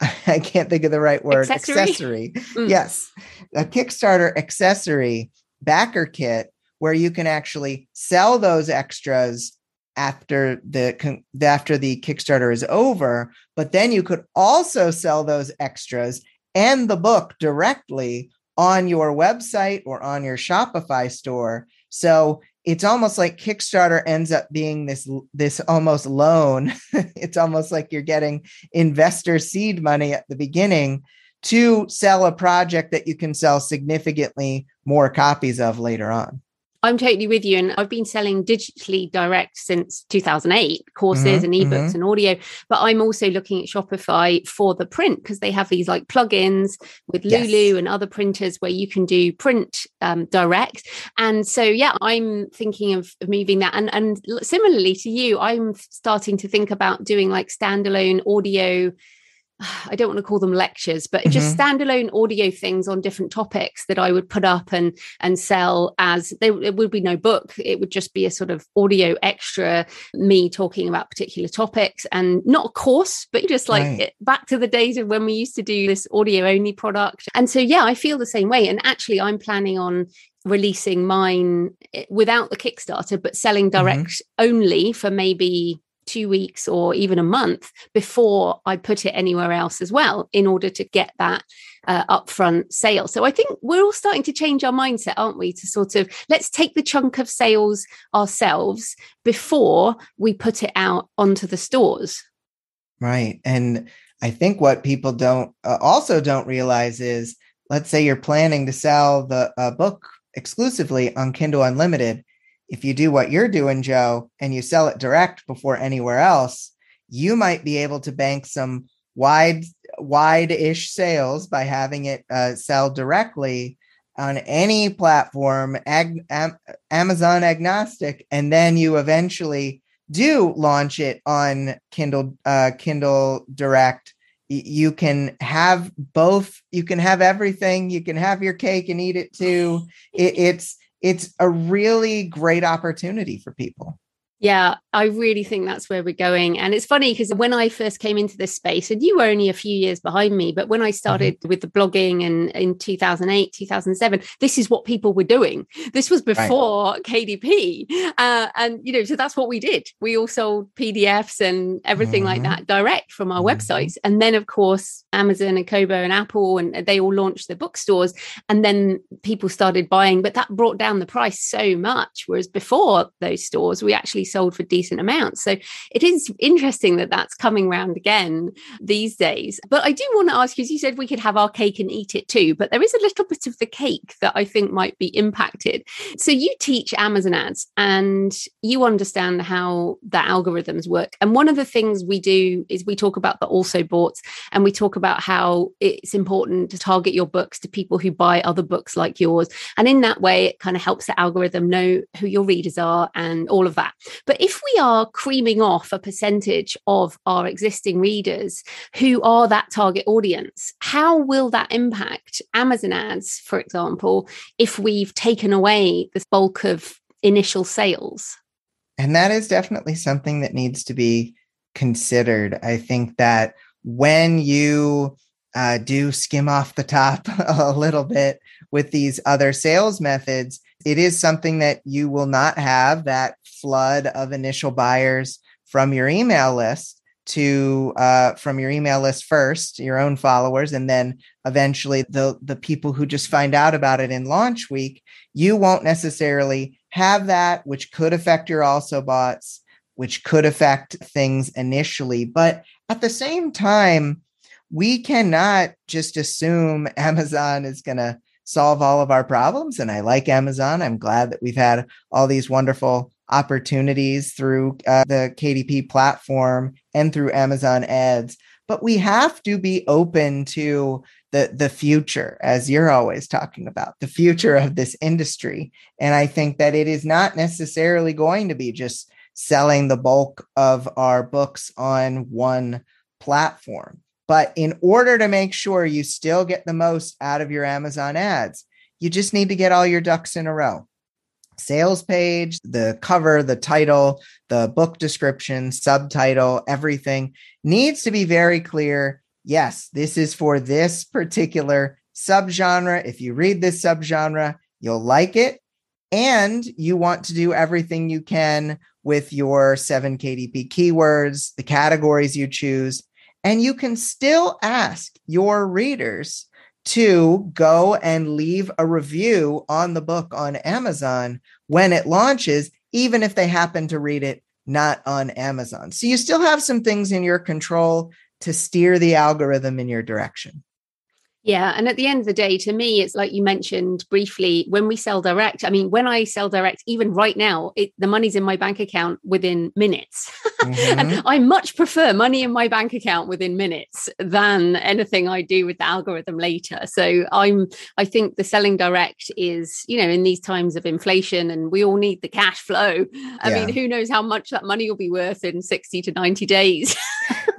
I can't think of the right word. Accessory. accessory. Mm. Yes. A Kickstarter accessory backer kit where you can actually sell those extras after the after the Kickstarter is over, but then you could also sell those extras and the book directly on your website or on your Shopify store. So it's almost like Kickstarter ends up being this this almost loan. it's almost like you're getting investor seed money at the beginning to sell a project that you can sell significantly more copies of later on. I'm totally with you. And I've been selling digitally direct since 2008 courses mm-hmm, and ebooks mm-hmm. and audio. But I'm also looking at Shopify for the print because they have these like plugins with Lulu yes. and other printers where you can do print um, direct. And so, yeah, I'm thinking of, of moving that. And, and similarly to you, I'm starting to think about doing like standalone audio I don't want to call them lectures, but mm-hmm. just standalone audio things on different topics that I would put up and and sell as there it would be no book. It would just be a sort of audio extra, me talking about particular topics and not a course, but just like right. it, back to the days of when we used to do this audio only product. And so yeah, I feel the same way. And actually, I'm planning on releasing mine eh, without the Kickstarter, but selling mm-hmm. direct mm-hmm. only for maybe two weeks or even a month before I put it anywhere else as well in order to get that uh, upfront sale. So I think we're all starting to change our mindset, aren't we? To sort of let's take the chunk of sales ourselves before we put it out onto the stores. Right. And I think what people don't uh, also don't realize is let's say you're planning to sell the uh, book exclusively on Kindle Unlimited if you do what you're doing, Jo, and you sell it direct before anywhere else, you might be able to bank some wide wide-ish sales by having it uh, sell directly on any platform ag- am- amazon agnostic and then you eventually do launch it on kindle uh, kindle direct. You can have both. You can have everything. You can have your cake and eat it too. It, it's it's a really great opportunity for people yeah, I really think that's where we're going. And it's funny because when I first came into this space, and you were only a few years behind me, but when I mm-hmm. started mm-hmm. with the blogging and in 2008, 2007, this is what people were doing. This was before right. KDP. Uh, and, you know, so that's what we did. We all sold PDFs and everything mm-hmm. like that direct from our mm-hmm. websites. And then, of course, Amazon and Kobo and Apple, and they all launched their bookstores. And then people started buying, but that brought down the price so much. Whereas before those stores, we actually sold for decent amounts. So it is interesting that that's coming round again these days. But I do want to ask as you said, we could have our cake and eat it too, but there is a little bit of the cake that I think might be impacted. So you teach Amazon ads and you understand how the algorithms work. And one of the things we do is we talk about the also boughts and we talk about how it's important to target your books to people who buy other books like yours. And in that way, it kind of helps the algorithm know who your readers are and all of that. But if we are creaming off a percentage of our existing readers who are that target audience, how will that impact Amazon ads, for example, if we've taken away the bulk of initial sales? And that is definitely something that needs to be considered. I think that when you uh, do skim off the top a little bit with these other sales methods, it is something that you will not have that flood of initial buyers from your email list to uh, from your email list first, your own followers, and then eventually the the people who just find out about it in launch week. You won't necessarily have that, which could affect your also boughts, which could affect things initially. But at the same time, we cannot just assume Amazon is going to solve all of our problems. And I like Amazon. I'm glad that we've had all these wonderful opportunities through uh, the KDP platform and through Amazon ads. But we have to be open to the, the future, as you're always talking about, the future of this industry. And I think that it is not necessarily going to be just selling the bulk of our books on one platform. But in order to make sure you still get the most out of your Amazon ads, you just need to get all your ducks in a row. Sales page, the cover, the title, the book description, subtitle, everything needs to be very clear. Yes, this is for this particular subgenre. If you read this subgenre, you'll like it. And you want to do everything you can with your seven KDP keywords, the categories you choose, and you can still ask your readers to go and leave a review on the book on Amazon when it launches, even if they happen to read it not on Amazon. So you still have some things in your control to steer the algorithm in your direction. Yeah. And at the end of the day, to me, it's like you mentioned briefly when we sell direct. I mean, when I sell direct, even right now, it, the money's in my bank account within minutes. Mm-hmm. and I much prefer money in my bank account within minutes than anything I do with the algorithm later. So I'm, I think the selling direct is, you know, in these times of inflation and we all need the cash flow. I yeah. mean, who knows how much that money will be worth in 60 to 90 days.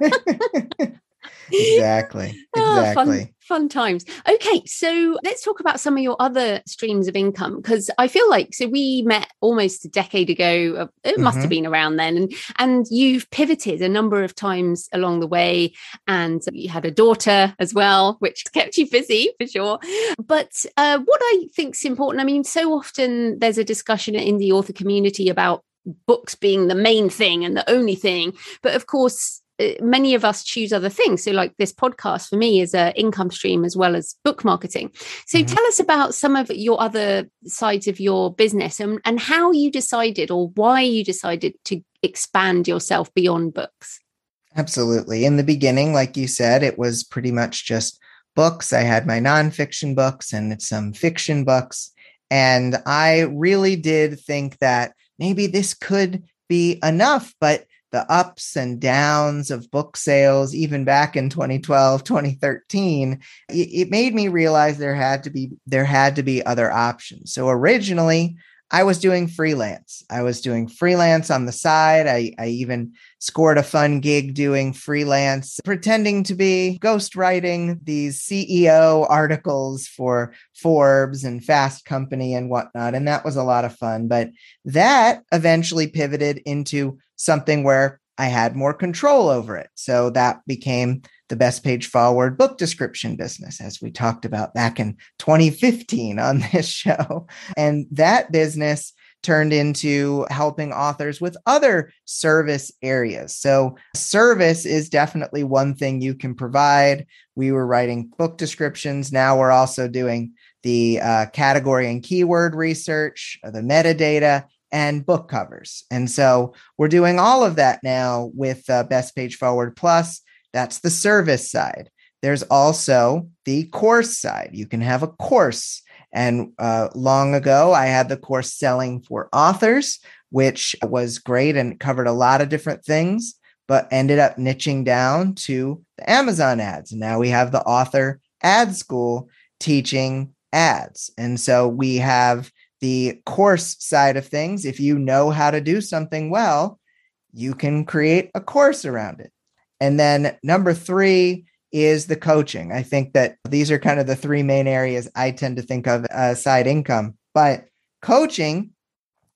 exactly. Exactly. Oh, fun, times. Okay, so let's talk about some of your other streams of income because I feel like so we met almost a decade ago. Uh, it mm-hmm. must have mm-hmm. been around then, and and you've pivoted a number of times along the way, and you had a daughter as well, which kept you busy for sure. But uh, what I think is important, I mean, so often there's a discussion in the author community about books being the main thing and the only thing, but of course many of us choose other things. So, like this podcast for me is an income stream as well as book marketing. So, mm-hmm. tell us about some of your other sides of your business and, and how you decided or why you decided to expand yourself beyond books. Absolutely. In the beginning, like you said, it was pretty much just books. I had my nonfiction books and some fiction books. And I really did think that maybe this could be enough, but the ups and downs of book sales, even back in 2012, 2013, it, it made me realize there had to be there had to be other options. So originally, I was doing freelance. I was doing freelance on the side. I, I even scored a fun gig doing freelance, pretending to be ghostwriting these CEO articles for Forbes and Fast Company and whatnot. And that was a lot of fun. But that eventually pivoted into something where I had more control over it. So that became the best page forward book description business, as we talked about back in 2015 on this show. And that business turned into helping authors with other service areas. So, service is definitely one thing you can provide. We were writing book descriptions. Now we're also doing the uh, category and keyword research, the metadata, and book covers. And so we're doing all of that now with uh, Best Page Forward Plus. That's the service side. There's also the course side. You can have a course. And uh, long ago, I had the course Selling for Authors, which was great and covered a lot of different things, but ended up niching down to the Amazon ads. And now we have the Author Ad School teaching ads. And so we have the course side of things. If you know how to do something well, you can create a course around it. And then number three is the coaching. I think that these are kind of the three main areas I tend to think of as side income. But coaching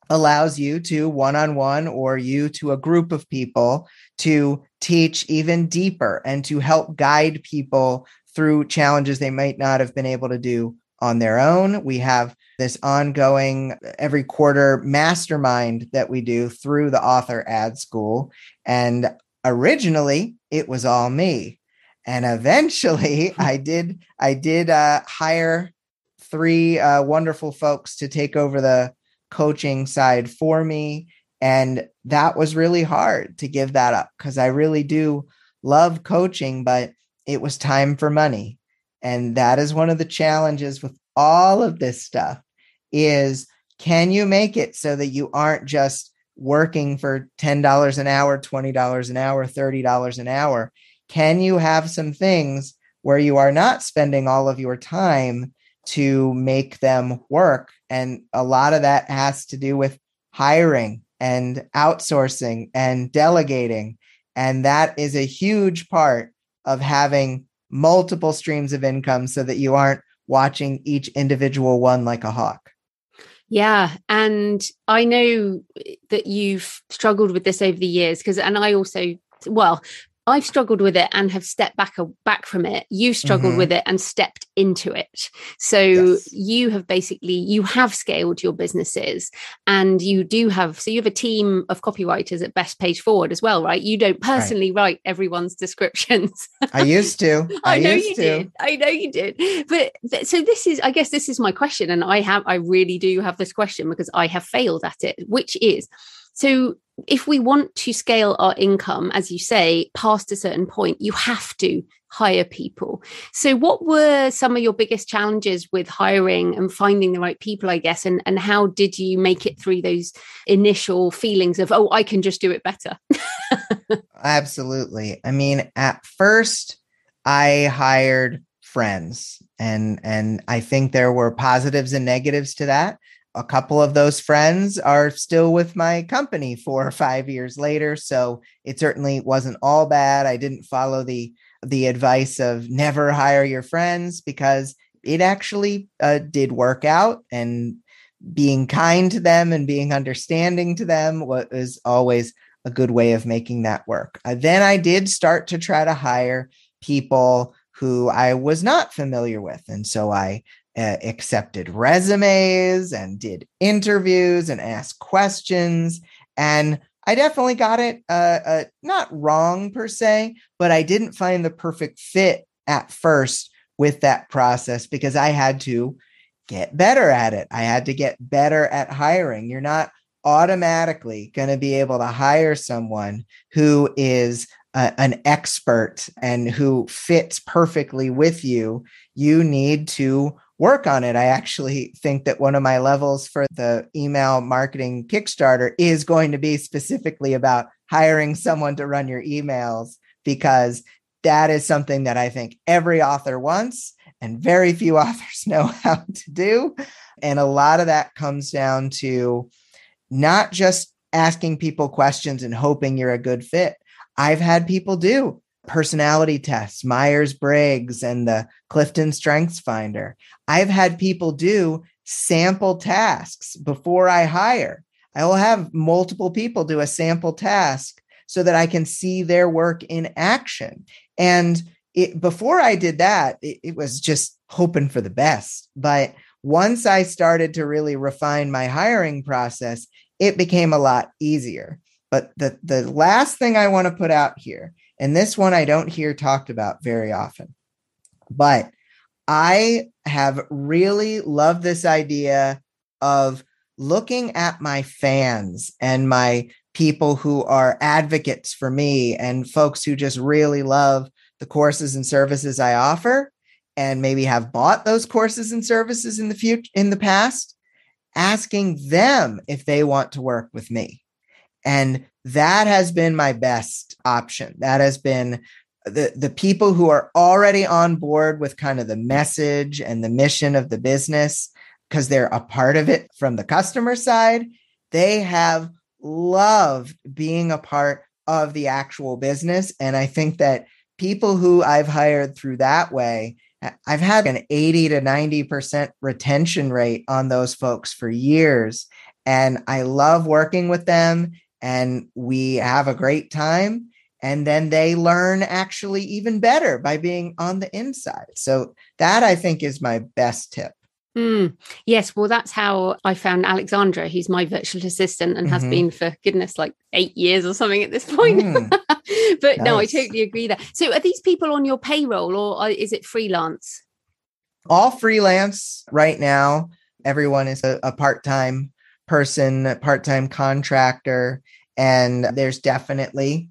allows you to one on one or you to a group of people to teach even deeper and to help guide people through challenges they might not have been able to do on their own. We have this ongoing every quarter mastermind that we do through the author ad school. And originally it was all me. And eventually I did, I did uh, hire three uh, wonderful folks to take over the coaching side for me. And that was really hard to give that up because I really do love coaching, but it was time for money. And that is one of the challenges with all of this stuff is can you make it so that you aren't just working for $10 an hour, $20 an hour, $30 an hour? Can you have some things where you are not spending all of your time to make them work? And a lot of that has to do with hiring and outsourcing and delegating. And that is a huge part of having multiple streams of income so that you aren't watching each individual one like a hawk. Yeah. And I know that you've struggled with this over the years because, and I also, well, I've struggled with it and have stepped back back from it. You struggled mm-hmm. with it and stepped into it. So yes. you have basically you have scaled your businesses and you do have so you have a team of copywriters at Best Page Forward as well, right? You don't personally right. write everyone's descriptions. I used to. I, I know you to. did. I know you did. But th- so this is I guess this is my question and I have I really do have this question because I have failed at it, which is so if we want to scale our income, as you say, past a certain point, you have to hire people. So, what were some of your biggest challenges with hiring and finding the right people, I guess? And, and how did you make it through those initial feelings of, oh, I can just do it better? Absolutely. I mean, at first, I hired friends and and I think there were positives and negatives to that a couple of those friends are still with my company four or five years later so it certainly wasn't all bad. I didn't follow the the advice of never hire your friends because it actually uh, did work out and being kind to them and being understanding to them was always a good way of making that work. Uh, then i did start to try to hire people who i was not familiar with and so i uh, accepted resumes and did interviews and asked questions. And I definitely got it uh, uh, not wrong per se, but I didn't find the perfect fit at first with that process because I had to get better at it. I had to get better at hiring. You're not automatically going to be able to hire someone who is uh, an expert and who fits perfectly with you. You need to work on it. I actually think that one of my levels for the email marketing Kickstarter is going to be specifically about hiring someone to run your emails because that is something that I think every author wants and very few authors know how to do. And a lot of that comes down to not just asking people questions and hoping you're a good fit. I've had people do personality tests, Myers Briggs, and the Clifton Strengths Finder. I've had people do sample tasks before I hire. I will have multiple people do a sample task so that I can see their work in action. And it, before I did that, it, it was just hoping for the best. But once I started to really refine my hiring process, it became a lot easier. But the, the last thing I want to put out here, and this one I don't hear talked about very often, but I have really loved this idea of looking at my fans and my people who are advocates for me and folks who just really love the courses and services I offer and maybe have bought those courses and services in the future in the past asking them if they want to work with me. And that has been my best option. That has been the, the people who are already on board with kind of the message and the mission of the business because they're a part of it from the customer side. They have loved being a part of the actual business. And I think that people who I've hired through that way I've had an 80 to 90% retention rate on those folks for years. And I love working with them and we have a great time. And then they learn actually even better by being on the inside. So that I think is my best tip. Mm, yes, well, that's how I found Alexandra, who's my virtual assistant and mm-hmm. has been for goodness, like eight years or something at this point. Mm. but nice. no, I totally agree there. So, are these people on your payroll or is it freelance? All freelance right now. Everyone is a, a part time person, part time contractor. And there's definitely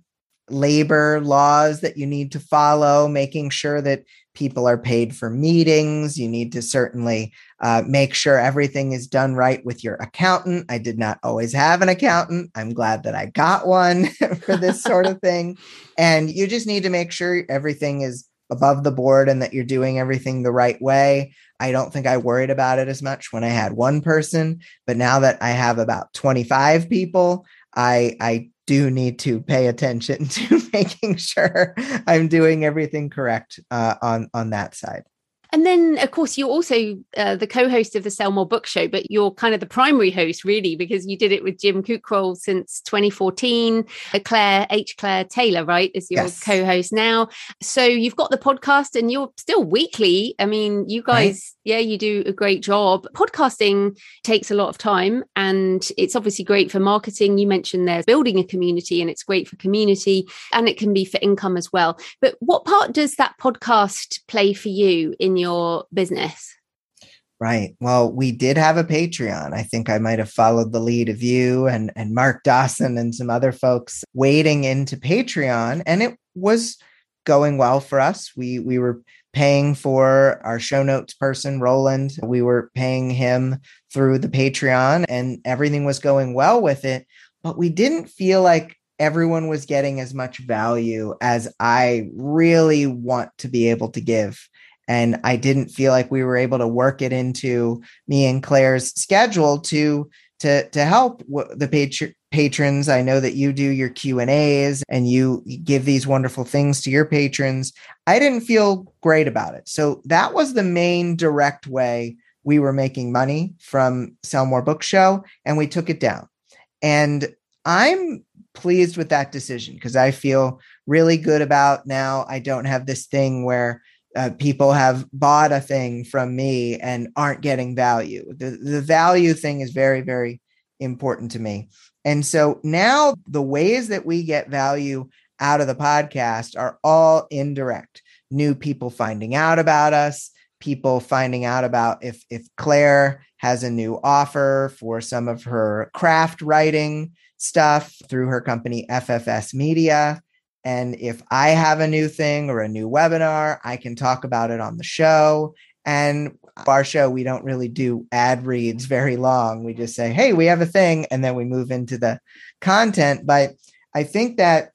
labor laws that you need to follow, making sure that people are paid for meetings. You need to certainly uh, make sure everything is done right with your accountant. I did not always have an accountant. I'm glad that I got one for this sort of thing. And you just need to make sure everything is above the board and that you're doing everything the right way. I don't think I worried about it as much when I had one person, but now that I have about 25 people, I I do need to pay attention to making sure I'm doing everything correct uh, on on that side. And then, of course, you're also uh, the co-host of the Sell More Book Show, but you're kind of the primary host, really, because you did it with Jim Kukral since 2014. Uh, Claire H. Claire Taylor, right, is your yes. co-host now. So you've got the podcast, and you're still weekly. I mean, you guys. Yeah, you do a great job. Podcasting takes a lot of time, and it's obviously great for marketing. You mentioned there's building a community, and it's great for community, and it can be for income as well. But what part does that podcast play for you in your business? Right. Well, we did have a Patreon. I think I might have followed the lead of you and, and Mark Dawson and some other folks wading into Patreon, and it was going well for us. We we were paying for our show notes person, Roland. We were paying him through the Patreon, and everything was going well with it. But we didn't feel like everyone was getting as much value as I really want to be able to give and I didn't feel like we were able to work it into me and Claire's schedule to to to help the patrons. I know that you do your Q and A's and you give these wonderful things to your patrons. I didn't feel great about it, so that was the main direct way we were making money from Sell More Book Show, and we took it down. And I'm pleased with that decision because I feel really good about now. I don't have this thing where uh, people have bought a thing from me and aren't getting value. The, the value thing is very, very important to me. And so now the ways that we get value out of the podcast are all indirect. New people finding out about us, people finding out about if if Claire has a new offer for some of her craft writing stuff through her company FFS Media. And if I have a new thing or a new webinar, I can talk about it on the show. And our show, we don't really do ad reads very long. We just say, hey, we have a thing, and then we move into the content. But I think that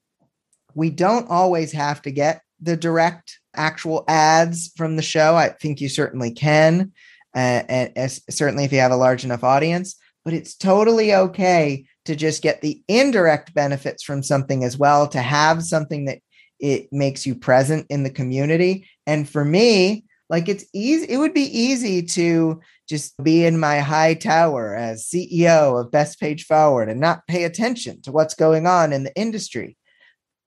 we don't always have to get the direct actual ads from the show. I think you certainly can, uh, and, and certainly if you have a large enough audience. But it's totally okay to just get the indirect benefits from something as well. To have something that it makes you present in the community. And for me, like it's easy, it would be easy to just be in my high tower as CEO of Best Page Forward and not pay attention to what's going on in the industry.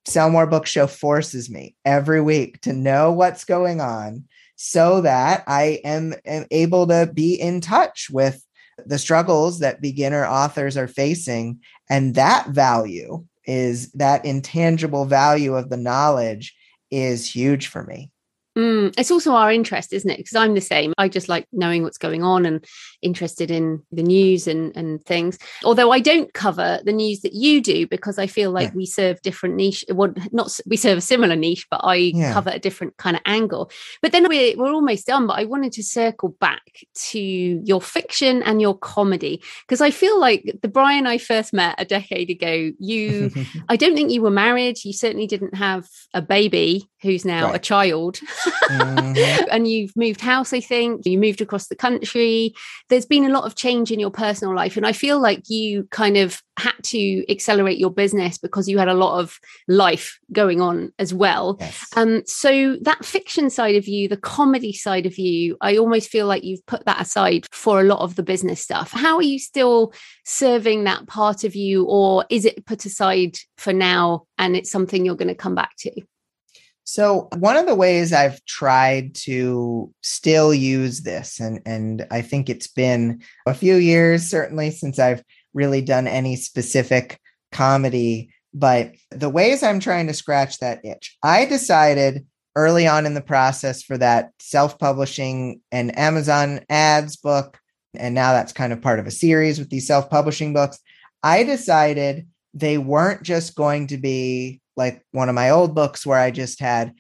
Sell More Book Show forces me every week to know what's going on so that I am, am able to be in touch with the struggles that beginner authors are facing. And that value is that intangible value of the knowledge is huge for me. Mm, it's also our interest, isn't it? Because I'm the same. I just like knowing what's going on and interested in the news and, and things. Although I don't cover the news that you do because I feel like yeah. we serve different niche. Well, not we serve a similar niche, but I yeah. cover a different kind of angle. But then we're, we're almost done. But I wanted to circle back to your fiction and your comedy because I feel like the Bryan I first met a decade ago, you, I don't think you were married. You certainly didn't have a baby who's now right. a child. mm-hmm. and you've moved house, I think, you moved across the country. There's been a lot of change in your personal life. And I feel like you kind of had to accelerate your business because you had a lot of life going on as well. Yes. Um, so that fiction side of you, the comedy side of you, I almost feel like you've put that aside for a lot of the business stuff. How are you still serving that part of you, or is it put aside for now and it's something you're going to come back to? So one of the ways I've tried to still use this, and and I think it's been a few years certainly since I've really done any specific comedy, but the ways I'm trying to scratch that itch, I decided early on in the process for that self-publishing and Amazon ads book, and now that's kind of part of a series with these self-publishing books. I decided they weren't just going to be like one of my old books where I just had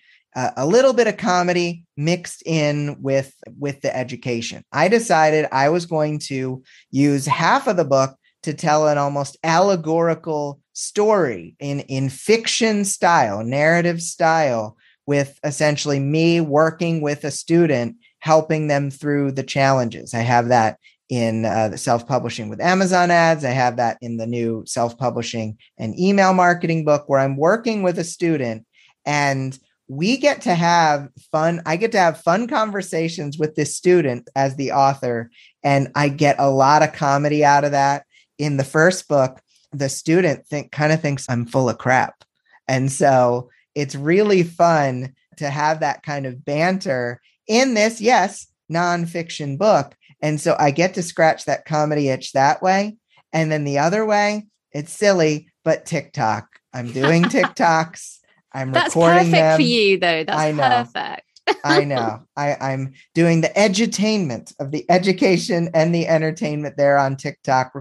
a little bit of comedy mixed in with with the education. I decided I was going to use half of the book to tell an almost allegorical story in in fiction style, narrative style with essentially me working with a student helping them through the challenges. I have that in uh, the self-publishing with Amazon ads. I have that in the new self-publishing and email marketing book where I'm working with a student and we get to have fun. I get to have fun conversations with this student as the author, and I get a lot of comedy out of that. In the first book, the student think kind of thinks I'm full of crap. And so it's really fun to have that kind of banter in this, yes, nonfiction book and so I get to scratch that comedy itch that way. And then the other way, it's silly, but TikTok. I'm doing TikToks. I'm recording. That's recording perfect them. for you, though. That's I know. perfect. I know. I, I'm doing the edutainment of the education and the entertainment there on TikTok,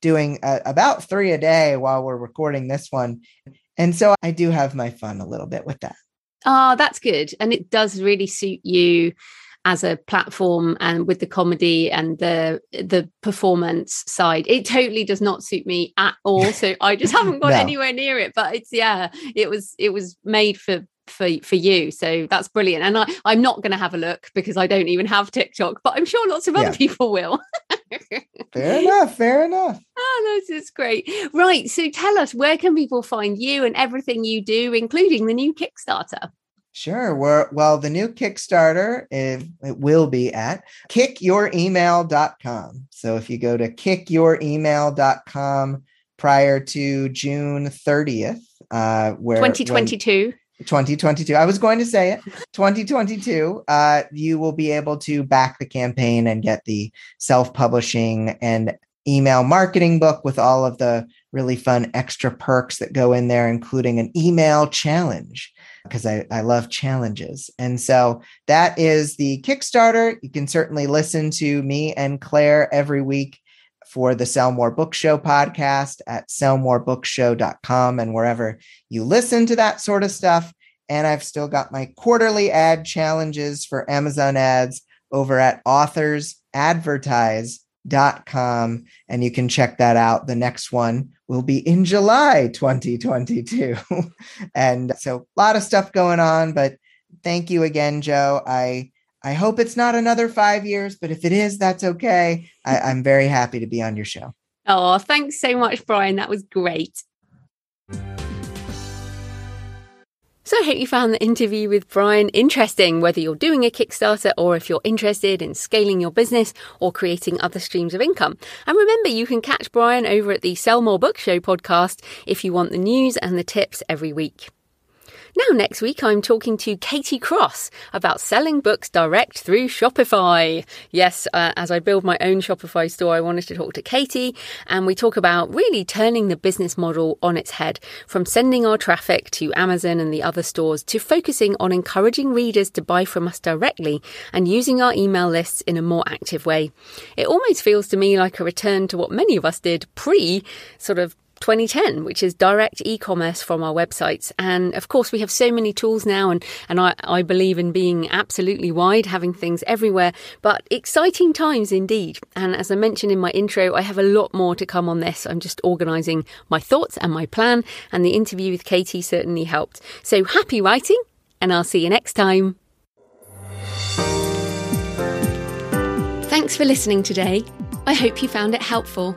doing uh, about three a day while we're recording this one. And so I do have my fun a little bit with that. Oh, that's good. And it does really suit you as a platform and with the comedy and the the performance side. It totally does not suit me at all so i just haven't got no. anywhere near it but it's yeah it was it was made for for for you so that's brilliant. And i i'm not going to have a look because i don't even have tiktok but i'm sure lots of yeah. other people will. Fair enough fair enough. Oh this is great. Right so tell us where can people find you and everything you do including the new kickstarter Sure. We're, well, the new Kickstarter, it, it will be at kickyouremail.com. So if you go to kickyouremail.com prior to June 30th, uh, where 2022. 2022. I was going to say it. 2022. Uh, you will be able to back the campaign and get the self-publishing and email marketing book with all of the really fun extra perks that go in there, including an email challenge because I, I love challenges. And so that is the Kickstarter. You can certainly listen to me and Claire every week for the Sell More Book Show podcast at sellmorebookshow.com and wherever you listen to that sort of stuff. And I've still got my quarterly ad challenges for Amazon ads over at authorsadvertise com and you can check that out. The next one will be in July 2022. and so a lot of stuff going on, but thank you again, Jo. I I hope it's not another five years, but if it is, that's okay. I, I'm very happy to be on your show. Oh, thanks so much, Bryan. That was great. So I hope you found the interview with Bryan interesting, whether you're doing a Kickstarter or if you're interested in scaling your business or creating other streams of income. And remember, you can catch Bryan over at the Sell More Book Show podcast if you want the news and the tips every week. Now, next week, I'm talking to Katie Cross about selling books direct through Shopify. Yes, uh, as I build my own Shopify store, I wanted to talk to Katie, and we talk about really turning the business model on its head from sending our traffic to Amazon and the other stores to focusing on encouraging readers to buy from us directly and using our email lists in a more active way. It almost feels to me like a return to what many of us did pre sort of 2010, which is direct e-commerce from our websites. And of course, we have so many tools now, and, and I, I believe in being absolutely wide, having things everywhere, but exciting times indeed. And as I mentioned in my intro, I have a lot more to come on this. I'm just organizing my thoughts and my plan, and the interview with Katie certainly helped. So happy writing, and I'll see you next time. Thanks for listening today. I hope you found it helpful.